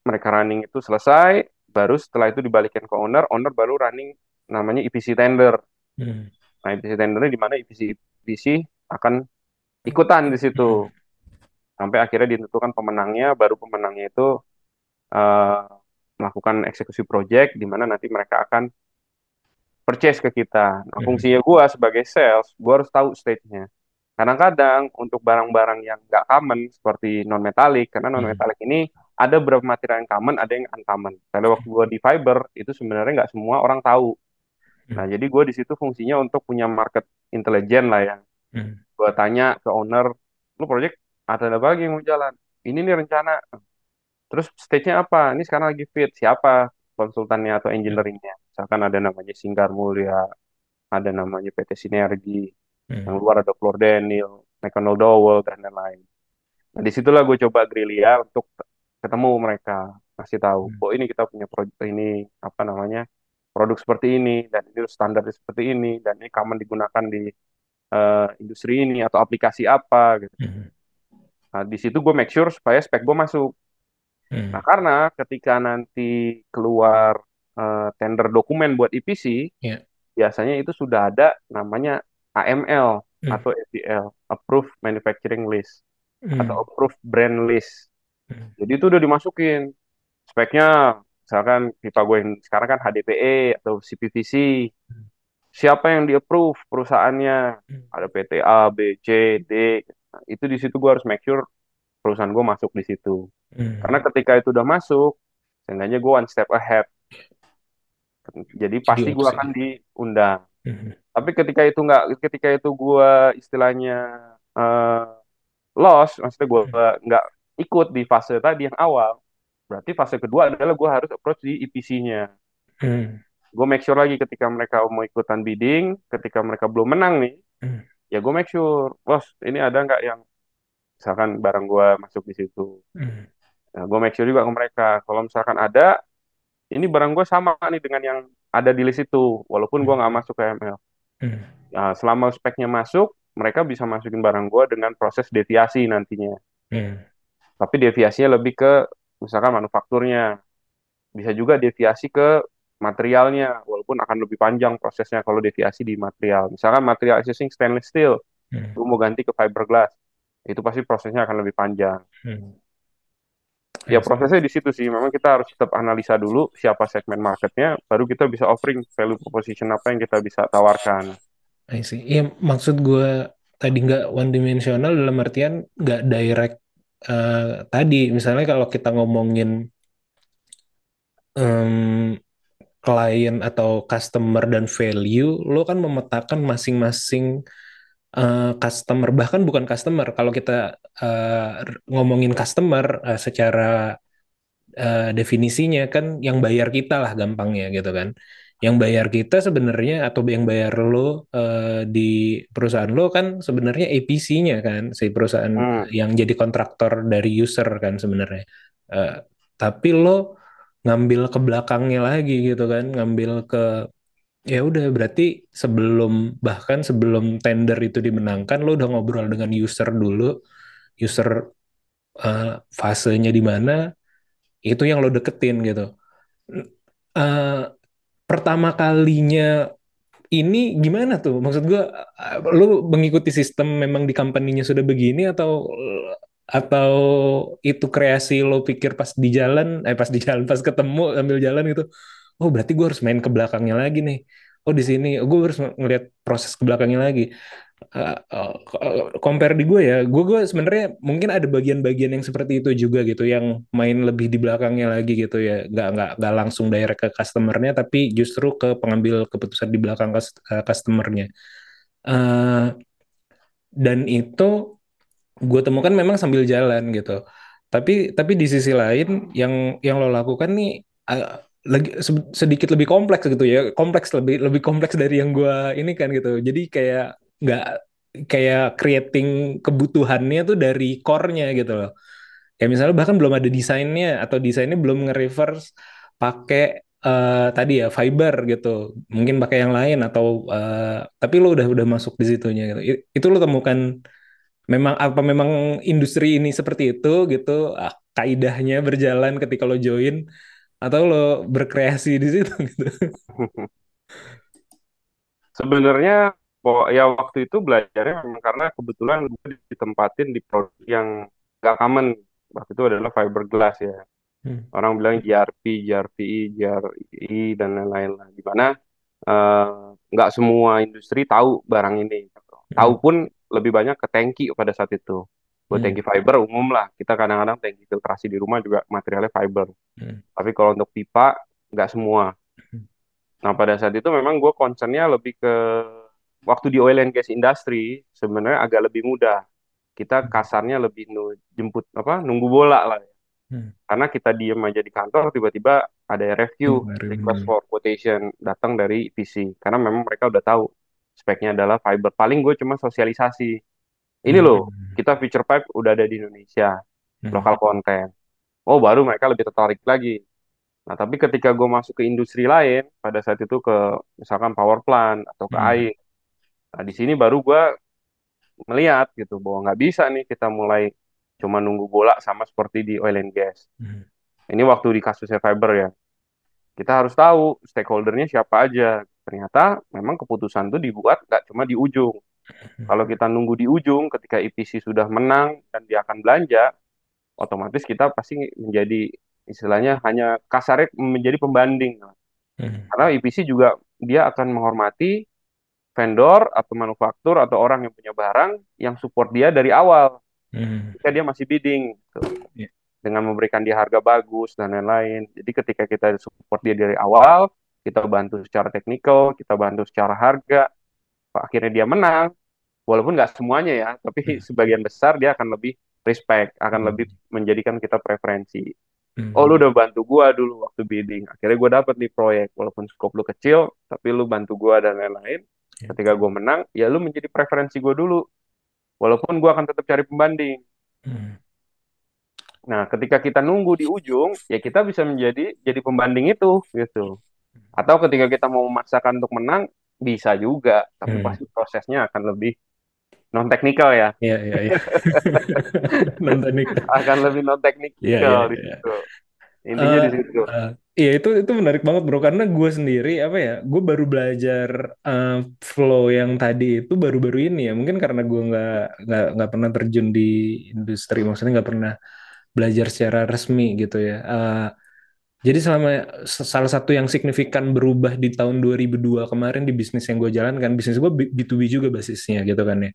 Mereka running itu selesai, baru setelah itu dibalikin ke owner, owner baru running namanya EPC tender. Hmm. Nah, EPC tendernya di mana EPC EPC akan ikutan di situ. Sampai akhirnya ditentukan pemenangnya, baru pemenangnya itu eh, melakukan eksekusi project, di mana nanti mereka akan purchase ke kita. Nah, Hmm. fungsinya gua sebagai sales, gua harus tahu stage-nya. Kadang-kadang untuk barang-barang yang nggak common seperti non-metalik, karena Hmm. non-metalik ini ada beberapa material yang common, ada yang uncommon. Kalau waktu gua di fiber, itu sebenarnya nggak semua orang tahu. Nah, jadi gua di situ fungsinya untuk punya market intelligence lah ya. Hmm. Gua tanya ke owner, lu project ada apa lagi yang mau jalan? Ini nih rencana. Terus stage-nya apa? Ini sekarang lagi fit. Siapa konsultannya atau engineering-nya? Misalkan ada namanya Singgar Mulia, ada namanya PT Sinergi, yang Hmm. luar ada Floor Daniel, McConnell Dowell, dan lain-lain. Nah, di situlah gue coba gerilya untuk ketemu mereka, kasih tahu, Hmm. oh ini kita punya produk ini, apa namanya, produk seperti ini, dan ini standarnya seperti ini, dan ini common digunakan di eh, industri ini, atau aplikasi apa, gitu. Hmm. Nah, di situ gue make sure supaya spek gue masuk. Hmm. Nah, karena ketika nanti keluar eh, tender dokumen buat EPC, Iya. biasanya itu sudah ada namanya AML Hmm. atau APL, Approved Manufacturing List Hmm. atau Approved Brand List. Hmm. Jadi itu udah dimasukin speknya, misalkan pipa gue yang sekarang kan HDPE atau CPVC. Siapa yang di-approve perusahaannya? Hmm. Ada PT A, B, C, D. Nah, itu di situ gue harus make sure perusahaan gue masuk di situ. Hmm. Karena ketika itu udah masuk, seenggaknya gue one step ahead. Jadi pasti gue akan diundang. Hmm. Tapi ketika itu nggak, ketika itu gue istilahnya eh, loss, maksudnya gue nggak ikut di fase tadi yang awal, berarti fase kedua adalah gue harus approach di EPC-nya. Hmm. Gue make sure lagi ketika mereka mau ikutan bidding, ketika mereka belum menang nih, Hmm. ya gue make sure, bos, ini ada nggak yang misalkan barang gue masuk di situ. Hmm. Nah, gue make sure juga ke mereka, kalau misalkan ada, ini barang gue sama nih dengan yang ada di list itu, walaupun gue nggak masuk ke ML. Hmm. Nah, selama speknya masuk, mereka bisa masukin barang gue dengan proses deviasi nantinya. Hmm. Tapi deviasinya lebih ke misalkan manufakturnya. Bisa juga deviasi ke materialnya, walaupun akan lebih panjang prosesnya kalau deviasi di material. Misalkan material existing stainless steel, Hmm. lu mau ganti ke fiberglass, itu pasti prosesnya akan lebih panjang. Hmm. Ya prosesnya di situ sih, memang kita harus tetap analisa dulu siapa segmen marketnya, baru kita bisa offering value proposition apa yang kita bisa tawarkan. I see. Iya, maksud gue tadi nggak one dimensional dalam artian nggak direct eh, tadi. Misalnya kalau kita ngomongin em, klien atau customer dan value, lo kan memetakan masing-masing eh, customer, bahkan bukan customer. Kalau kita eh, ngomongin customer eh, secara eh, definisinya kan yang bayar kita lah gampangnya gitu kan. Yang bayar kita sebenarnya atau yang bayar lo eh, di perusahaan lo kan sebenarnya APC-nya kan, si perusahaan Hmm. yang jadi kontraktor dari user kan sebenarnya. Eh, tapi lo ngambil ke belakangnya lagi gitu kan, ngambil ke ya udah berarti sebelum bahkan sebelum tender itu dimenangkan lo udah ngobrol dengan user dulu, user eh, fasenya di mana itu yang lo deketin gitu. Eh, pertama kalinya ini gimana tuh? Maksud gue, lu mengikuti sistem memang di company-nya sudah begini atau atau itu kreasi lo pikir pas di jalan, eh pas di jalan pas ketemu ambil jalan gitu. Oh berarti gue harus main ke belakangnya lagi nih. Oh di sini, gue harus ngeliat proses ke belakangnya lagi. Eh, eh, compare di gue ya, gue gue sebenarnya mungkin ada bagian-bagian yang seperti itu juga gitu, yang main lebih di belakangnya lagi gitu ya, nggak nggak nggak langsung direct ke customernya, tapi justru ke pengambil keputusan di belakang eh, customernya. Eh, dan itu gue temukan memang sambil jalan gitu. Tapi tapi di sisi lain yang yang lo lakukan nih lagi se- sedikit lebih kompleks gitu ya, kompleks lebih lebih kompleks dari yang gue ini kan gitu. Jadi kayak nggak kayak creating kebutuhannya tuh dari core-nya gitu loh. Kayak misalnya bahkan belum ada desainnya atau desainnya belum nge-reverse pakai eh, tadi ya fiber gitu. Mungkin pakai yang lain atau eh, tapi lo udah udah masuk di situnya gitu. Itu lo temukan memang apa memang industri ini seperti itu gitu. Ah, kaidahnya berjalan ketika lo join atau lo berkreasi di situ *laughs* gitu. Sebenarnya ya waktu itu belajarnya memang karena kebetulan gue ditempatin di produk yang gak common. Waktu itu adalah fiberglass ya. Hmm. Orang bilang GRP, GRPI, GRI dan lain-lain lah. Di mana eh, nggak semua industri tahu barang ini. Tahu Hmm. pun lebih banyak ke tangki pada saat itu. Buat Hmm. tangki fiber umum lah. Kita kadang-kadang tangki filtrasi di rumah juga materialnya fiber. Hmm. Tapi kalau untuk pipa nggak semua. Hmm. Nah pada saat itu memang gue concernnya lebih ke waktu di oil and gas industry sebenarnya agak lebih mudah. Kita kasarnya lebih nu- jemput apa nunggu bola lah. Hmm. Karena kita diem aja di kantor tiba-tiba ada review Hmm, request for quotation datang dari EPC. Karena memang mereka udah tahu speknya adalah fiber. Paling gue cuma sosialisasi. Ini loh Hmm. kita feature pipe udah ada di Indonesia, Hmm. lokal konten. Oh baru mereka lebih tertarik lagi. Nah, tapi ketika gue masuk ke industri lain, pada saat itu ke misalkan power plant atau ke Hmm. air, nah di sini baru gue melihat gitu bahwa nggak bisa nih kita mulai cuma nunggu bola sama seperti di oil and gas. Hmm. Ini waktu di kasusnya fiber ya, kita harus tahu stakeholdernya siapa aja. Ternyata memang keputusan itu dibuat nggak cuma di ujung. Kalau kita nunggu di ujung, ketika EPC sudah menang dan dia akan belanja, otomatis kita pasti menjadi istilahnya hanya kasarnya menjadi pembanding. Hmm. Karena EPC juga dia akan menghormati vendor atau manufaktur atau orang yang punya barang yang support dia dari awal Hmm. ketika dia masih bidding gitu. Iya. dengan memberikan dia harga bagus dan lain-lain. Jadi ketika kita support dia dari awal, kita bantu secara teknikal, kita bantu secara harga, akhirnya dia menang. Walaupun nggak semuanya ya, tapi Hmm. sebagian besar dia akan lebih respect, akan Hmm. lebih menjadikan kita preferensi. Hmm. Oh lu udah bantu gua dulu waktu bidding, akhirnya gua dapet nih proyek, walaupun skop lu kecil, tapi lu bantu gua dan lain-lain. Ya. Ketika gua menang, ya lu menjadi preferensi gua dulu, walaupun gua akan tetap cari pembanding. Hmm. Nah, ketika kita nunggu di ujung, ya kita bisa menjadi jadi pembanding itu gitu. Atau ketika kita mau memaksakan untuk menang, bisa juga, tapi Hmm. pasti prosesnya akan lebih non teknikal ya, Iya, iya, iya. *laughs* Nonton nih. akan lebih non teknikal Iya, iya, di situ. Intinya di Eh, situ. eh, Iya itu itu menarik banget bro karena gue sendiri apa ya gue baru belajar eh, flow yang tadi itu baru-baru ini ya mungkin karena gue nggak nggak nggak pernah terjun di industri maksudnya nggak pernah belajar secara resmi gitu ya Eh, jadi selama salah satu yang signifikan berubah di tahun 2002 kemarin di bisnis yang gue jalankan bisnis gue B2B juga basisnya gitu kan ya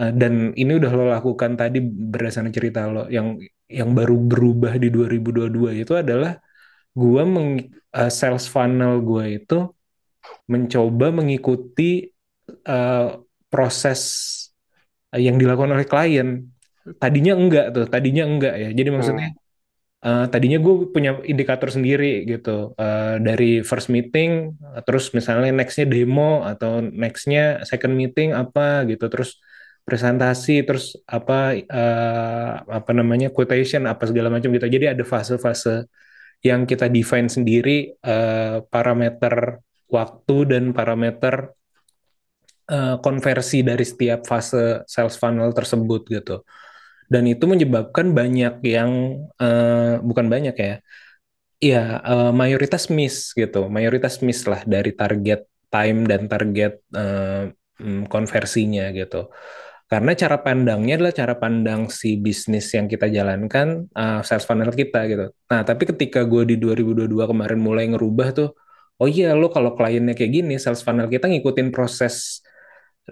Eh, dan ini udah lo lakukan tadi berdasarkan cerita lo yang yang baru berubah di 2022 itu adalah gua meng, uh, sales funnel gua itu mencoba mengikuti uh, proses yang dilakukan oleh klien. Tadinya enggak tuh, tadinya enggak ya. Jadi maksudnya uh, tadinya gue punya indikator sendiri gitu uh, dari first meeting, terus misalnya nextnya demo atau nextnya second meeting apa gitu, terus presentasi, terus apa uh, apa namanya quotation apa segala macam gitu. Jadi ada fase-fase yang kita define sendiri uh, parameter waktu dan parameter uh, konversi dari setiap fase sales funnel tersebut gitu. Dan itu menyebabkan banyak yang uh, bukan banyak ya, ya uh, mayoritas miss gitu, mayoritas miss lah dari target time dan target uh, konversinya gitu. Karena cara pandangnya adalah cara pandang si bisnis yang kita jalankan, uh, sales funnel kita gitu. Nah, tapi ketika gue di 2022 kemarin mulai ngerubah tuh, oh iya lo kalau kliennya kayak gini, sales funnel kita ngikutin proses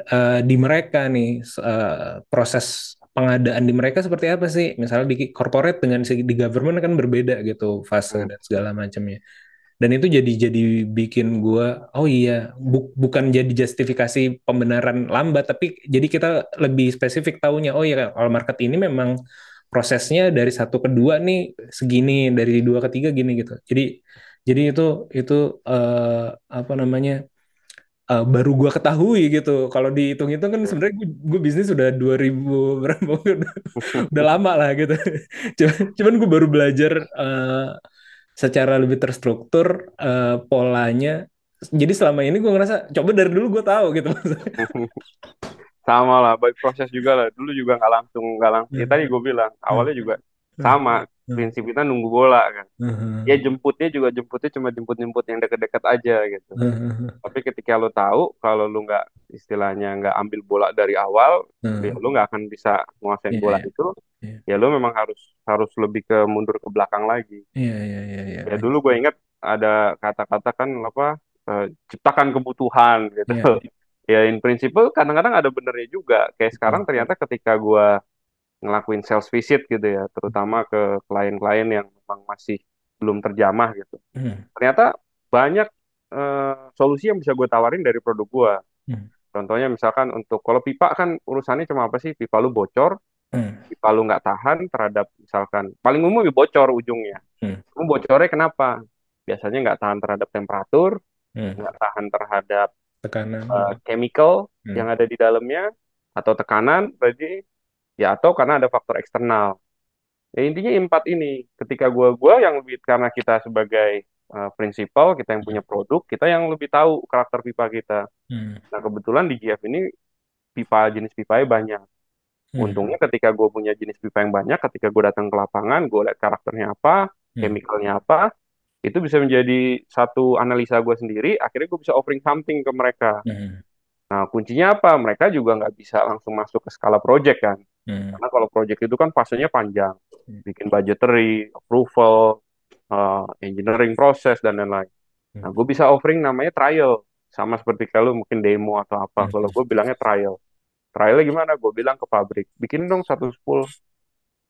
uh, di mereka nih, uh, proses pengadaan di mereka seperti apa sih? Misalnya di corporate dengan di government kan berbeda gitu fase hmm. dan segala macamnya dan itu jadi jadi bikin gue oh iya bu, bukan jadi justifikasi pembenaran lambat tapi jadi kita lebih spesifik tahunya oh iya kalau market ini memang prosesnya dari satu ke dua nih segini dari dua ke tiga gini gitu jadi jadi itu itu uh, apa namanya uh, baru gue ketahui gitu kalau dihitung itu kan sebenarnya gue, bisnis sudah 2000 *laughs* berapa udah, udah lama lah gitu *laughs* cuman, cuman gue baru belajar uh, secara lebih terstruktur uh, polanya. Jadi selama ini gue ngerasa coba dari dulu gue tahu gitu. *laughs* sama lah, baik proses juga lah. Dulu juga nggak langsung nggak langsung. Ya tadi gue bilang awalnya juga sama. Prinsip kita nunggu bola kan. Ya jemputnya juga jemputnya cuma jemput-jemput yang deket-deket aja gitu. Tapi ketika lo tahu kalau lo nggak istilahnya nggak ambil bola dari awal, ya lo nggak akan bisa menguasai yeah, bola yeah. itu yeah. ya lo memang harus harus lebih ke mundur ke belakang lagi. Iya iya iya. iya. Ya dulu gue ingat ada kata-kata kan apa uh, ciptakan kebutuhan gitu. Yeah. *laughs* ya in principle kadang-kadang ada benernya juga. Kayak sekarang ternyata ketika gue ngelakuin sales visit gitu ya, terutama ke klien-klien yang memang masih belum terjamah gitu. Mm. Ternyata banyak uh, solusi yang bisa gue tawarin dari produk gue. Mm. Contohnya misalkan untuk kalau pipa kan urusannya cuma apa sih? Pipa lu bocor, hmm. pipa lu nggak tahan terhadap misalkan paling umum ya bocor ujungnya. Hmm. bocornya kenapa? Biasanya nggak tahan terhadap temperatur, hmm. nggak hmm. tahan terhadap tekanan, uh, chemical hmm. yang ada di dalamnya atau tekanan, berarti ya atau karena ada faktor eksternal. Ya intinya empat ini. Ketika gua gua yang lebih karena kita sebagai uh, prinsipal, kita yang punya produk, kita yang lebih tahu karakter pipa kita. Hmm. Nah kebetulan di GF ini pipa jenis pipa banyak. Hmm. Untungnya ketika gue punya jenis pipa yang banyak, ketika gue datang ke lapangan, gue lihat karakternya apa, hmm. chemicalnya apa, itu bisa menjadi satu analisa gue sendiri. Akhirnya gue bisa offering something ke mereka. Hmm. Nah kuncinya apa? Mereka juga nggak bisa langsung masuk ke skala project kan, hmm. karena kalau project itu kan fasenya panjang, hmm. bikin budgetary, approval, uh, engineering proses dan lain-lain. Hmm. Nah gue bisa offering namanya trial, sama seperti kalau mungkin demo atau apa. Hmm. Kalau gue bilangnya trial trialnya gimana gue bilang ke pabrik bikin dong satu spool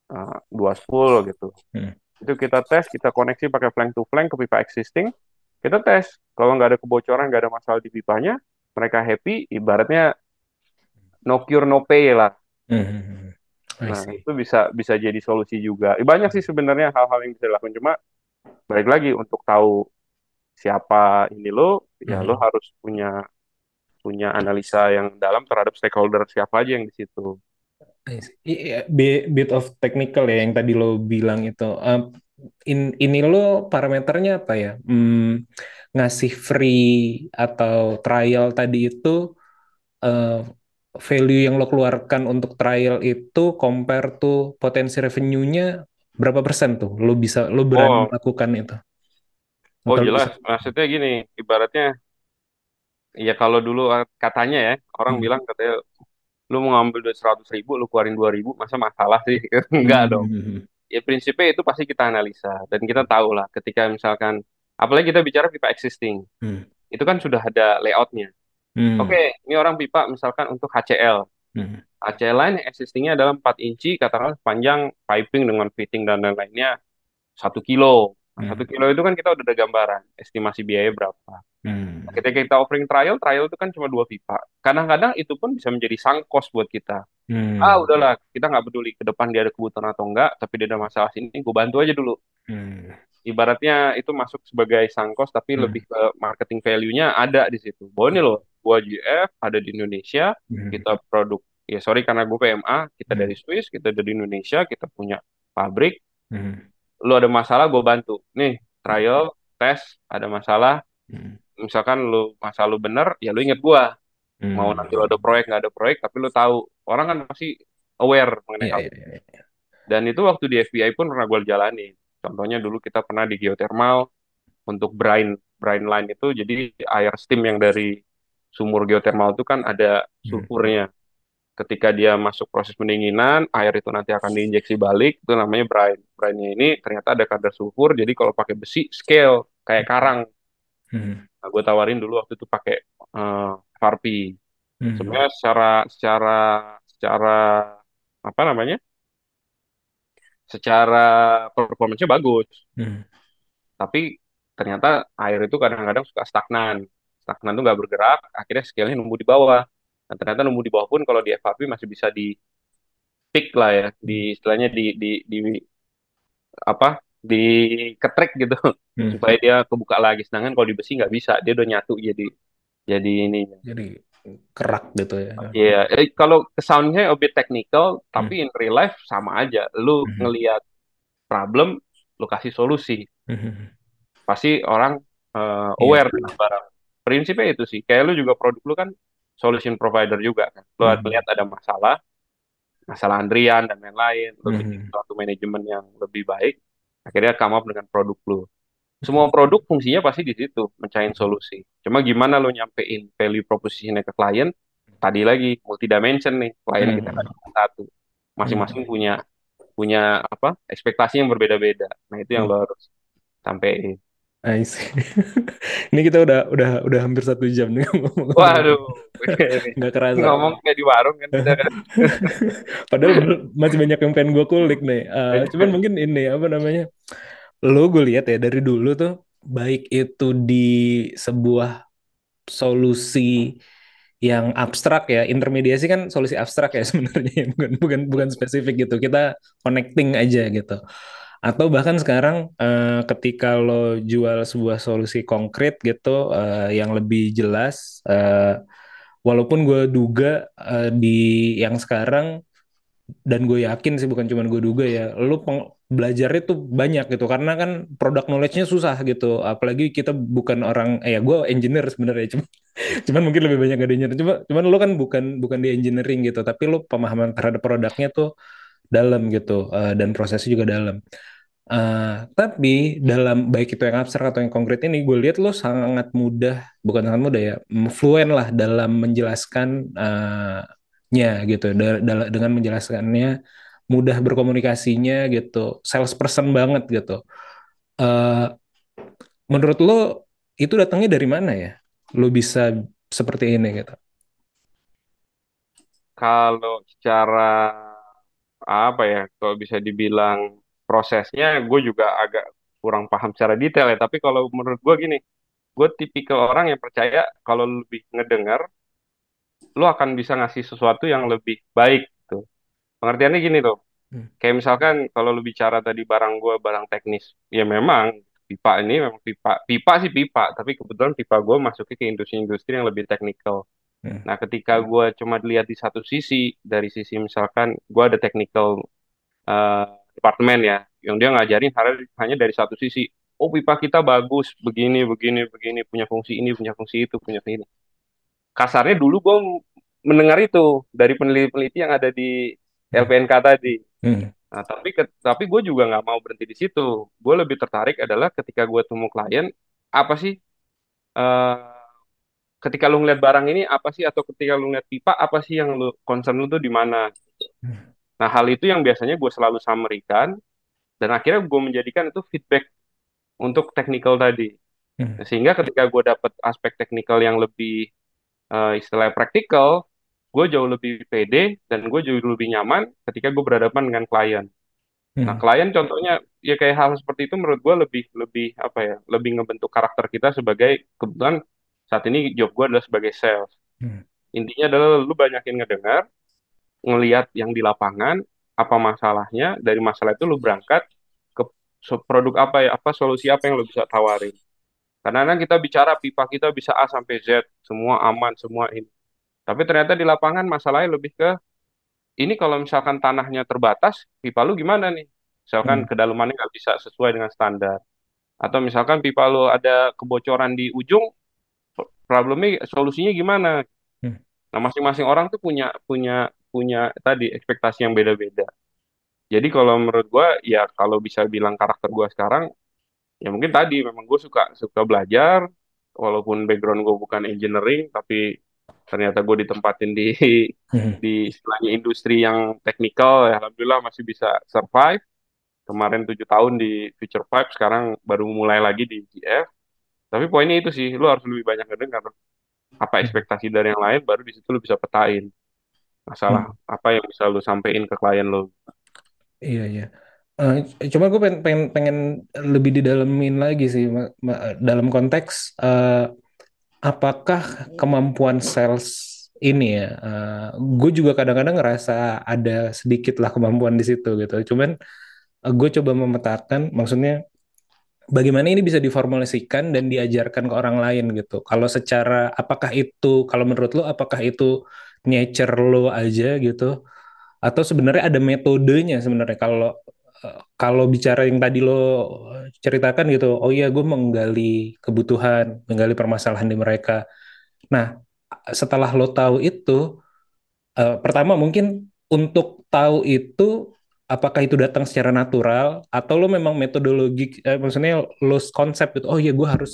uh, dua spool gitu hmm. itu kita tes kita koneksi pakai flank to flank ke pipa existing kita tes kalau nggak ada kebocoran nggak ada masalah di pipanya mereka happy ibaratnya no cure no pay lah hmm. Nah itu bisa bisa jadi solusi juga banyak sih sebenarnya hal-hal yang bisa dilakukan cuma balik lagi untuk tahu siapa ini lo ya hmm. lo harus punya punya analisa yang dalam terhadap stakeholder siapa aja yang di situ. Bit of technical ya yang tadi lo bilang itu. Uh, in, ini lo parameternya apa ya? Hmm, ngasih free atau trial tadi itu uh, value yang lo keluarkan untuk trial itu compare to potensi revenue-nya berapa persen tuh? Lo bisa lo berani oh. melakukan itu? Oh jelas, bisa... maksudnya gini, ibaratnya Iya kalau dulu katanya ya orang hmm. bilang katanya lu mau ngambil duit seratus ribu lu keluarin dua ribu masa masalah sih *laughs* enggak hmm. dong ya prinsipnya itu pasti kita analisa dan kita tahu lah ketika misalkan apalagi kita bicara pipa existing hmm. itu kan sudah ada layoutnya hmm. oke okay, ini orang pipa misalkan untuk HCL hmm. HCL lain existingnya adalah 4 inci katakanlah panjang piping dengan fitting dan lain-lainnya satu kilo Nah, satu Hmm. kilo itu kan kita udah ada gambaran, estimasi biaya berapa. Hmm. Ketika kita offering trial, trial itu kan cuma dua pipa. Kadang-kadang itu pun bisa menjadi sunk cost buat kita. Hmm. Ah, udahlah, kita nggak peduli ke depan dia ada kebutuhan atau enggak, tapi dia ada masalah sini, gue bantu aja dulu. Hmm. Ibaratnya itu masuk sebagai sunk cost, tapi Hmm. lebih ke marketing value-nya ada di situ. Bahwa ini loh, gua GF ada di Indonesia, Hmm. kita produk. Ya sorry karena gue PMA, kita Hmm. dari Swiss, kita dari Indonesia, kita punya pabrik. Hmm. Lu ada masalah, gue bantu. Nih, trial, tes, ada masalah. Hmm. Misalkan lu masalah lu bener, ya lu inget gua. Mau Hmm. nanti lu ada proyek nggak ada proyek, tapi lu tahu. Orang kan pasti aware mengenai hal iya, itu. iya. Dan itu waktu di FBI pun pernah gue jalani. Contohnya dulu kita pernah di geothermal untuk brine brine line itu jadi air steam yang dari sumur geothermal itu kan ada Hmm. sulfurnya. Ketika dia masuk proses pendinginan, air itu nanti akan diinjeksi balik, itu namanya brine. Brine-nya ini ternyata ada kadar sulfur, jadi kalau pakai besi scale kayak karang. Hmm. Nah, gue tawarin dulu waktu itu pakai eh, FRP. Hmm. Sebenarnya secara secara secara apa namanya? Secara performance-nya bagus. Hmm. tapi ternyata air itu kadang-kadang suka stagnan. Stagnan itu nggak bergerak, akhirnya scale-nya numbuh di bawah. Nah, ternyata numbuh di bawah pun kalau di FRP masih bisa di pick lah ya, di istilahnya di di di apa? di ketrek gitu Hmm. supaya dia kebuka lagi. Sedangkan kalau di besi nggak bisa, dia udah nyatu jadi jadi ini. Jadi kerak gitu ya. Iya, eh, kalau soundnya bit technical, tapi in real life sama aja. Lu Hmm. ngelihat problem, lu kasih solusi. Hmm. pasti orang uh, Iya. aware dengan barang. Prinsipnya itu sih. Kayak lu juga produk lu kan solution provider juga kan. Lu Hmm. lihat ada masalah, masalah antrian dan lain-lain, lu Hmm. bikin suatu manajemen yang lebih baik, akhirnya come up dengan produk lu. Semua produk fungsinya pasti di situ, mencari solusi. Cuma gimana lu nyampein value proposition-nya ke klien, tadi lagi multi dimension nih, klien kita Hmm. kan cuma satu. Masing-masing punya punya apa? ekspektasi yang berbeda-beda. Nah, itu yang Hmm. lo harus sampein. I see. *laughs* Ini kita udah udah udah hampir satu jam nih *laughs* ngomong. Waduh, Nggak kerasa. ngomong kayak di warung kan kan. *laughs* Padahal masih banyak yang pengen gue kulik nih. Eh, cuman mungkin ini apa namanya? Lo gue lihat ya dari dulu tuh baik itu di sebuah solusi yang abstrak ya, intermediasi kan solusi abstrak ya sebenarnya, bukan bukan bukan spesifik gitu. Kita connecting aja gitu. Atau bahkan sekarang eh, ketika lo jual sebuah solusi konkret gitu eh, yang lebih jelas, eh, walaupun gue duga eh, di yang sekarang dan gue yakin sih bukan cuma gue duga ya, lo peng- belajarnya tuh banyak gitu. Karena kan product knowledge-nya susah gitu, apalagi kita bukan orang, eh ya gue engineer sebenarnya *laughs* cuma cuman mungkin lebih banyak gak engineer, cuma cuman lo kan bukan bukan di engineering gitu, tapi lo pemahaman terhadap produknya tuh dalam gitu eh, dan prosesnya juga dalam. Eh, tapi dalam baik itu yang abstrak atau yang konkret ini gue lihat lo sangat mudah bukan sangat mudah ya fluent lah dalam menjelaskan eh, nya gitu dengan menjelaskannya mudah berkomunikasinya gitu salesperson banget gitu. Eh, menurut lo itu datangnya dari mana ya? Lo bisa seperti ini gitu. Kalau secara apa ya, kalau bisa dibilang prosesnya, gue juga agak kurang paham secara detail ya. Tapi kalau menurut gue gini, gue tipikal orang yang percaya kalau lebih ngedengar, lu akan bisa ngasih sesuatu yang lebih baik gitu. Pengertiannya gini tuh, Hmm. kayak misalkan kalau lu bicara tadi barang gue barang teknis, ya memang pipa ini memang pipa, pipa sih pipa, tapi kebetulan pipa gue masuknya ke industri-industri yang lebih teknikal. Hmm. Nah, ketika gue cuma lihat di satu sisi, dari sisi misalkan gue ada technical eh, departemen ya, yang dia ngajarin hanya dari satu sisi. Oh, pipa kita bagus, begini, begini, begini, punya fungsi ini, punya fungsi itu, punya ini. Kasarnya dulu gue mendengar itu dari peneliti-peneliti yang ada di LPNK tadi. Hmm. Nah, tapi ke- tapi gue juga nggak mau berhenti di situ. Gue lebih tertarik adalah ketika gue temu klien, apa sih eh, ketika lu ngeliat barang ini apa sih atau ketika lu ngeliat pipa apa sih yang lu concern lu tuh di mana? Nah, hal itu yang biasanya gue selalu summary-kan dan akhirnya gue menjadikan itu feedback untuk technical tadi. Hmm. Sehingga ketika gue dapet aspek technical yang lebih eh, istilahnya praktikal, gue jauh lebih pede dan gue jauh lebih nyaman ketika gue berhadapan dengan klien. Nah, Hmm. klien contohnya ya kayak hal seperti itu menurut gue lebih lebih apa ya lebih ngebentuk karakter kita sebagai kebetulan saat ini job gue adalah sebagai sales. Hmm. intinya adalah lu banyakin ngedengar ngelihat yang di lapangan apa masalahnya dari masalah itu lu berangkat ke produk apa ya apa solusi apa yang lu bisa tawarin. Karena kadang kita bicara pipa kita bisa A sampai Z semua aman semua ini tapi ternyata di lapangan masalahnya lebih ke ini kalau misalkan tanahnya terbatas pipa lu gimana nih? Misalkan Hmm. kedalamannya nggak bisa sesuai dengan standar. Atau misalkan pipa lu ada kebocoran di ujung problemnya solusinya gimana Hmm. nah masing-masing orang tuh punya punya punya tadi ekspektasi yang beda-beda jadi kalau menurut gua ya kalau bisa bilang karakter gua sekarang ya mungkin tadi memang gue suka suka belajar walaupun background gue bukan engineering tapi ternyata gue ditempatin di Hmm. di istilahnya industri yang teknikal ya alhamdulillah masih bisa survive kemarin tujuh tahun di Future Pipe sekarang baru mulai lagi di GF tapi poinnya itu sih lu harus lebih banyak ngedengar apa ekspektasi dari yang lain baru di situ lu bisa petain masalah apa yang bisa lu sampein ke klien lu Iya iya. Eh, cuma gue pengen, pengen pengen lebih didalemin lagi sih Ma- ma- dalam konteks eh, apakah kemampuan sales ini ya. gue juga kadang-kadang ngerasa ada sedikit lah kemampuan di situ gitu. Cuman gue coba memetakan, maksudnya bagaimana ini bisa diformulasikan dan diajarkan ke orang lain gitu. Kalau secara apakah itu, kalau menurut lo apakah itu nature lo aja gitu? atau sebenarnya ada metodenya sebenarnya kalau eh, kalau bicara yang tadi lo ceritakan gitu oh iya gue menggali kebutuhan menggali permasalahan di mereka nah setelah lo tahu itu eh, pertama mungkin untuk tahu itu apakah itu datang secara natural atau lo memang metodologi eh, maksudnya lo konsep itu oh iya gue harus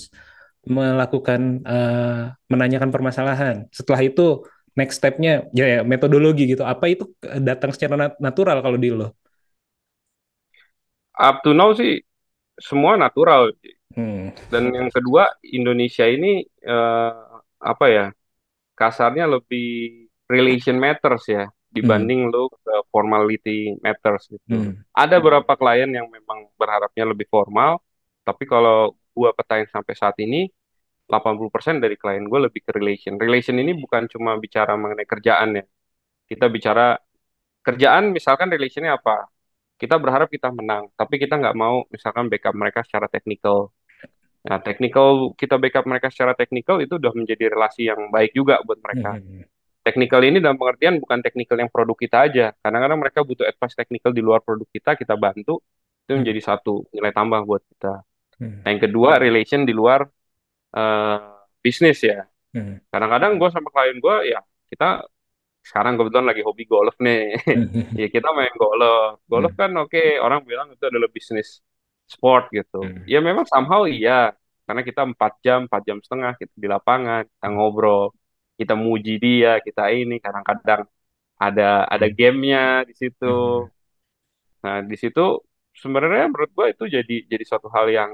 melakukan eh, menanyakan permasalahan setelah itu next step-nya ya, ya metodologi gitu. Apa itu datang secara nat- natural kalau di lo? up to now sih semua natural Hmm. dan yang kedua Indonesia ini eh, apa ya kasarnya lebih relation matters ya dibanding lu ke formality matters gitu. Hmm. Ada beberapa klien yang memang berharapnya lebih formal, tapi kalau gua petain sampai saat ini 80% dari klien gue lebih ke relation. Relation ini bukan cuma bicara mengenai kerjaan ya. Kita bicara kerjaan misalkan relationnya apa? Kita berharap kita menang, tapi kita nggak mau misalkan backup mereka secara technical. Nah, technical kita backup mereka secara technical itu udah menjadi relasi yang baik juga buat mereka. Hmm. Technical ini dalam pengertian bukan technical yang produk kita aja. Kadang-kadang mereka butuh advice technical di luar produk kita, kita bantu. Itu menjadi satu nilai tambah buat kita. Hmm. Nah, yang kedua, relation di luar eh, bisnis ya. Hmm. Kadang-kadang gue sama klien gue ya kita sekarang kebetulan lagi hobi golf nih. Hmm. *laughs* ya kita main golf. Golf kan oke orang bilang itu adalah bisnis sport gitu. Hmm. Ya memang somehow iya. Karena kita empat jam, empat jam setengah kita di lapangan, kita ngobrol, kita muji dia, kita ini kadang-kadang ada ada gamenya di situ. Hmm. Nah di situ sebenarnya menurut gue itu jadi jadi suatu hal yang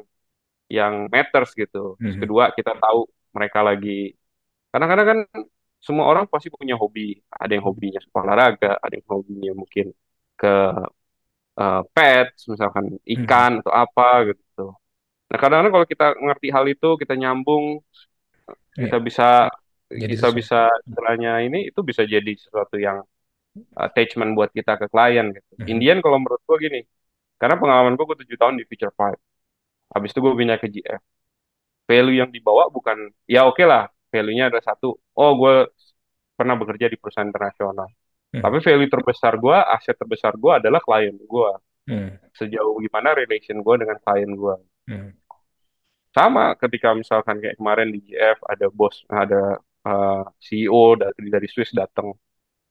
yang matters gitu. Terus Mhm. kedua kita tahu mereka lagi kadang-kadang kan semua orang pasti punya hobi. Ada yang hobinya olahraga, ada yang hobinya mungkin ke eh, pets, misalkan ikan atau apa gitu. Nah kadang-kadang kalau kita ngerti hal itu, kita nyambung, kita bisa Jadi kita sesuatu. bisa istilahnya ini itu bisa jadi sesuatu yang attachment buat kita ke klien gitu. Mhm. Indian kalau menurut gua gini, karena pengalaman gua gua tujuh tahun di Future Five. Habis itu gue pindah ke GF. Value yang dibawa bukan, ya oke lah, value-nya ada satu. Oh, gue pernah bekerja di perusahaan internasional. Hmm. Tapi value terbesar gue, aset terbesar gue adalah klien gue. Hmm. Sejauh gimana relation gue dengan klien gue. Hmm. Sama ketika misalkan kayak kemarin di GF ada bos, ada eh, CEO dari, dari Swiss datang.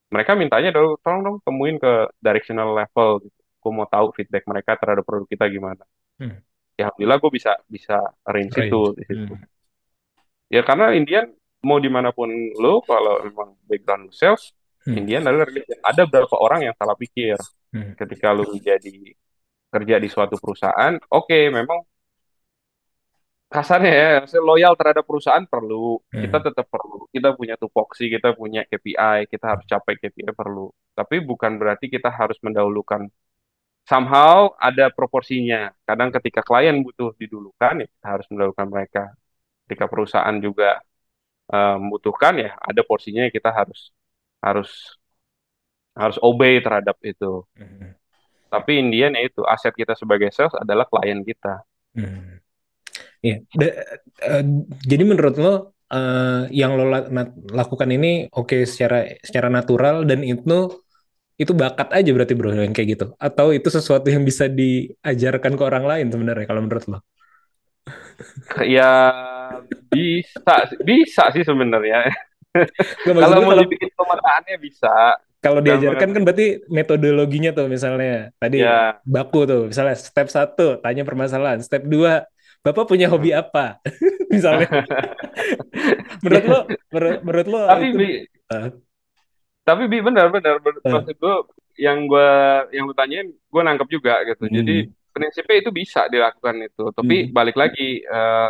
Mereka mintanya dong, tolong dong temuin ke directional level. Gitu. Gue mau tahu feedback mereka terhadap produk kita gimana. Hmm. Ya alhamdulillah gue bisa bisa arrange Range. itu di situ. Hmm. Ya karena Indian mau di mana pun lo kalau memang background sales, Hmm. Indian adalah. Ada beberapa orang yang salah pikir Hmm. ketika lu menjadi kerja di suatu perusahaan, oke memang kasarnya ya, maksudnya loyal terhadap perusahaan perlu, Hmm. kita tetap perlu, kita punya tupoksi, kita punya KPI, kita harus capai KPI perlu. Tapi bukan berarti kita harus mendahulukan somehow ada proporsinya. Kadang ketika klien butuh didulukan, ya kita harus mendahulukan mereka. Ketika perusahaan juga eh, membutuhkan, ya ada porsinya yang kita harus harus harus obey terhadap itu. Hmm. Tapi Indian ya itu aset kita sebagai sales adalah klien kita. Hmm. Iya. Da- eh, jadi menurut lo eh, yang lo lakukan ini oke secara secara natural dan itu itu bakat aja berarti bro yang kayak gitu atau itu sesuatu yang bisa diajarkan ke orang lain sebenarnya kalau menurut lo? *laughs* Ya bisa bisa sih sebenarnya. *laughs* Kalau mau kalau dibikin pemetaannya bisa. kalau diajarkan kan berarti metodologinya tuh misalnya tadi ya baku tuh misalnya step satu tanya permasalahan step dua bapak punya hobi apa *laughs* misalnya *laughs* menurut lo menurut, menurut lo tapi itu bi eh, tapi bi benar benar benar. maksud gue yang gue yang lu tanyain gue nangkep juga gitu. Jadi hmm, prinsipnya itu bisa dilakukan itu. Tapi hmm, balik lagi eh,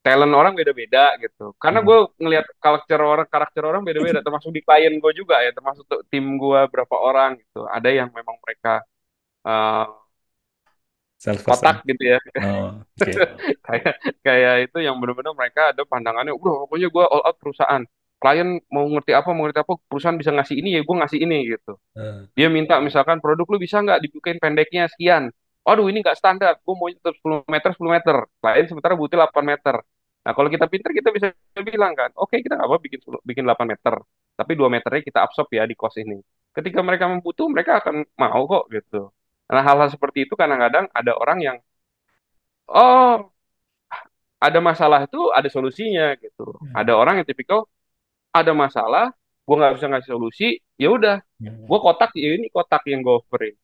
talent orang beda-beda gitu. Karena hmm, gue ngelihat karakter orang karakter orang beda-beda. *laughs* Termasuk di klien gue juga ya. Termasuk tim gue berapa orang gitu. Ada yang memang mereka eh, self kotak gitu ya. Oh, oke. *laughs* kayak kayak itu yang benar-benar mereka ada pandangannya. Udah pokoknya gue all out perusahaan. Klien mau ngerti apa mau ngerti apa perusahaan bisa ngasih ini ya gue ngasih ini gitu. Eh, Dia minta misalkan produk lu bisa nggak dibukain pendeknya sekian. Aduh ini nggak standar, gue mau tetap 10 meter 10 meter. Klien sementara butuh 8 meter. Nah kalau kita pinter kita bisa bilang kan, oke kita nggak apa bikin 10 bikin 8 meter, tapi 2 meternya kita absorb ya di cost ini. Ketika mereka membutuh mereka akan mau kok gitu. Nah hal-hal seperti itu kadang-kadang ada orang yang oh ada masalah itu ada solusinya gitu. Ada orang yang tipikal ada masalah, gue nggak bisa ngasih solusi, ya udah hmm, gue kotak ya ini kotak yang gue offerin.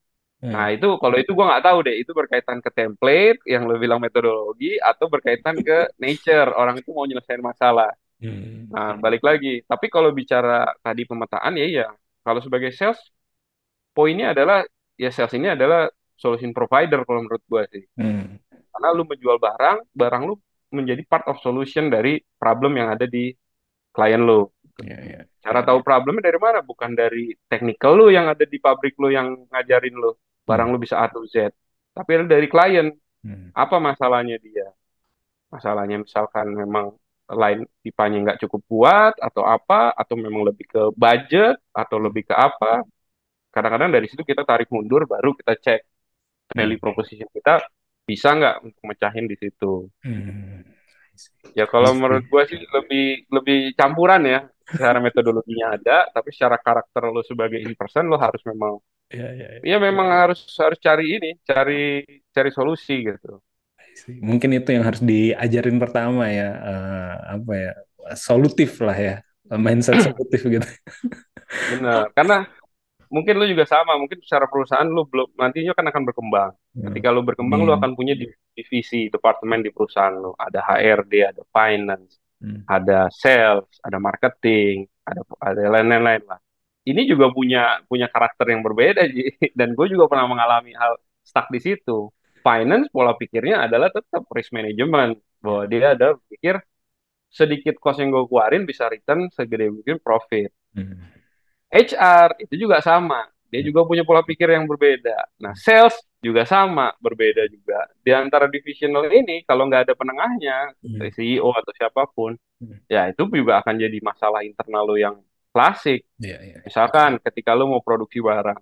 Nah hmm, itu kalau itu gue nggak tahu deh itu berkaitan ke template yang lo bilang metodologi atau berkaitan ke *laughs* nature orang itu mau nyelesain masalah. hmm, Nah balik lagi. Tapi kalau bicara tadi pemetaan ya iya. Kalau sebagai sales poinnya adalah ya sales ini adalah solution provider kalau menurut gue sih. hmm, Karena lu menjual barang, barang lu menjadi part of solution dari problem yang ada di klien lu. ya, ya. Cara tahu problemnya dari mana? Bukan dari technical lu yang ada di pabrik lu yang ngajarin lu. Barang Hmm, lu bisa A to Z. Tapi dari klien. hmm, Apa masalahnya dia? Masalahnya misalkan memang line pipanya nggak cukup kuat atau apa, atau memang lebih ke budget atau lebih ke apa. Kadang-kadang dari situ kita tarik mundur, baru kita cek value hmm, proposition kita bisa nggak untuk mecahin di situ. hmm. Ya kalau menurut gua sih lebih lebih campuran ya. Secara metodologinya ada, tapi secara karakter lo sebagai in person lo harus memang Ya, ya, ya. ya memang harus harus cari ini, cari cari solusi gitu. Mungkin itu yang harus diajarin pertama ya, eh, apa ya, solutif lah ya, mindset *clears throat* solutif gitu. Benar. Karena mungkin lo juga sama, mungkin secara perusahaan lo belum nantinya kan akan berkembang. Hmm, Ketika lo berkembang lo hmm, akan punya di- divisi, departemen di perusahaan lo. Ada HRD, ada finance, hmm, ada sales, ada marketing, ada ada lain-lain lah. Ini juga punya punya karakter yang berbeda Ji. *laughs* Dan gue juga pernah mengalami hal stuck di situ. Finance pola pikirnya adalah tetap risk management bahwa dia ada pikir sedikit cost yang gue keluarin bisa return segede mungkin profit. hmm, HR itu juga sama. Dia juga punya pola pikir yang berbeda. Nah, sales juga sama, berbeda juga. Di antara divisional ini, kalau nggak ada penengahnya, hmm, CEO atau siapa pun, hmm. ya itu juga akan jadi masalah internal lo yang klasik. Ya, ya, ya. Misalkan ketika lo mau produksi barang,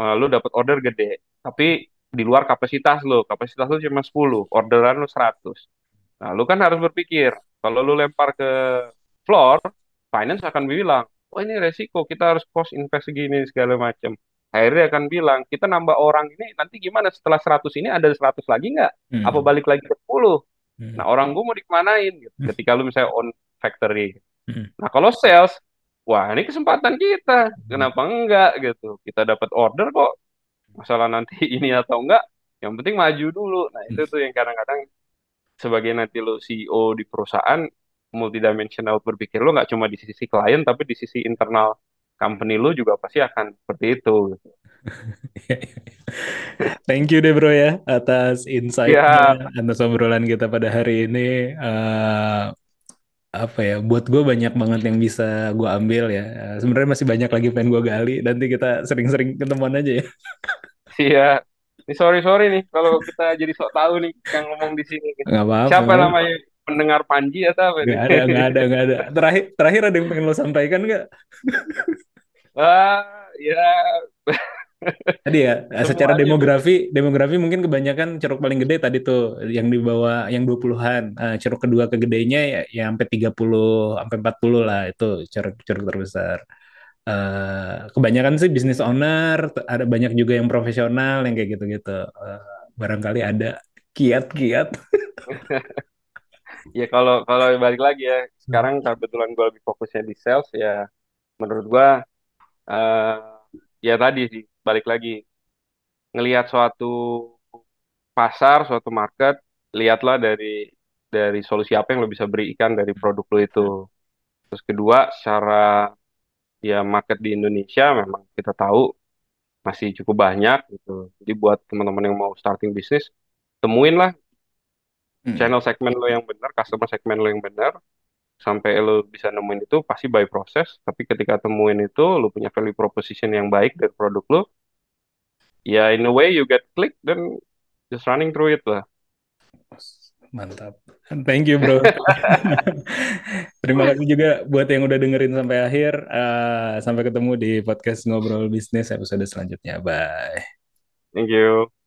eh, lo dapat order gede, tapi di luar kapasitas lo, kapasitas lo cuma 10, orderan lo 100. Nah, lo kan harus berpikir, kalau lo lempar ke floor, finance akan bilang, oh ini resiko, kita harus cost invest segini, segala macam. Akhirnya akan bilang, kita nambah orang ini, nanti gimana setelah 100 ini ada 100 lagi nggak? Apa Hmm, balik lagi ke 10? hmm, Nah, orang gue mau dikemanain? Gitu. hmm, Ketika lu misalnya on factory. hmm, Nah, kalau sales, wah ini kesempatan kita. hmm, Kenapa enggak gitu? Kita dapat order kok. Masalah nanti *laughs* ini atau enggak, yang penting maju dulu. Nah, itu tuh yang kadang-kadang sebagai nanti lo CEO di perusahaan multidimensional berpikir lo nggak cuma di sisi klien tapi di sisi internal company lo juga pasti akan seperti itu. *laughs* Thank you deh bro ya atas Ya, insight-nya, atas obrolan kita pada hari ini. Eh, apa ya, buat gue banyak banget yang bisa gue ambil ya. Eh, Sebenarnya masih banyak lagi pengen gue gali. Nanti kita sering-sering ketemuan aja ya. *laughs* Iya. Ini sorry sorry nih kalau kita jadi sok tahu nih yang ngomong di sini. Nggak apa-apa. Siapa namanya pendengar Panji atau apa nih? ada, nggak ada, nggak ada. Terakhir, terakhir ada yang pengen lo sampaikan nggak? Ah, ya Tadi ya, *laughs* secara semuanya demografi, demografi mungkin kebanyakan ceruk paling gede tadi tuh yang di bawah yang 20-an. Eh, ceruk kedua kegedenya ya, ya sampai 30, sampai 40 lah itu ceruk ceruk terbesar. Eh, kebanyakan sih business owner, ada banyak juga yang profesional yang kayak gitu-gitu. Eh, barangkali ada kiat-kiat. *laughs* ya kalau kalau balik lagi ya sekarang kebetulan gue lebih fokusnya di sales ya menurut gue eh ya tadi sih balik lagi. Ngelihat suatu pasar suatu market lihatlah dari dari solusi apa yang lo bisa berikan dari produk lo itu. Terus kedua secara ya market di Indonesia memang kita tahu masih cukup banyak gitu. Jadi buat teman-teman yang mau starting bisnis temuin lah Hmm. channel segmen lo yang benar customer segmen lo yang benar sampai lo bisa nemuin itu pasti by proses tapi ketika temuin itu lo punya value proposition yang baik dari produk lo ya in a way you get click dan just running through it lah Mantap. *laughs* Thank you, bro. *laughs* Terima kasih juga buat yang udah dengerin sampai akhir. Eh, sampai ketemu di podcast Ngobrol Bisnis episode selanjutnya. Bye. thank you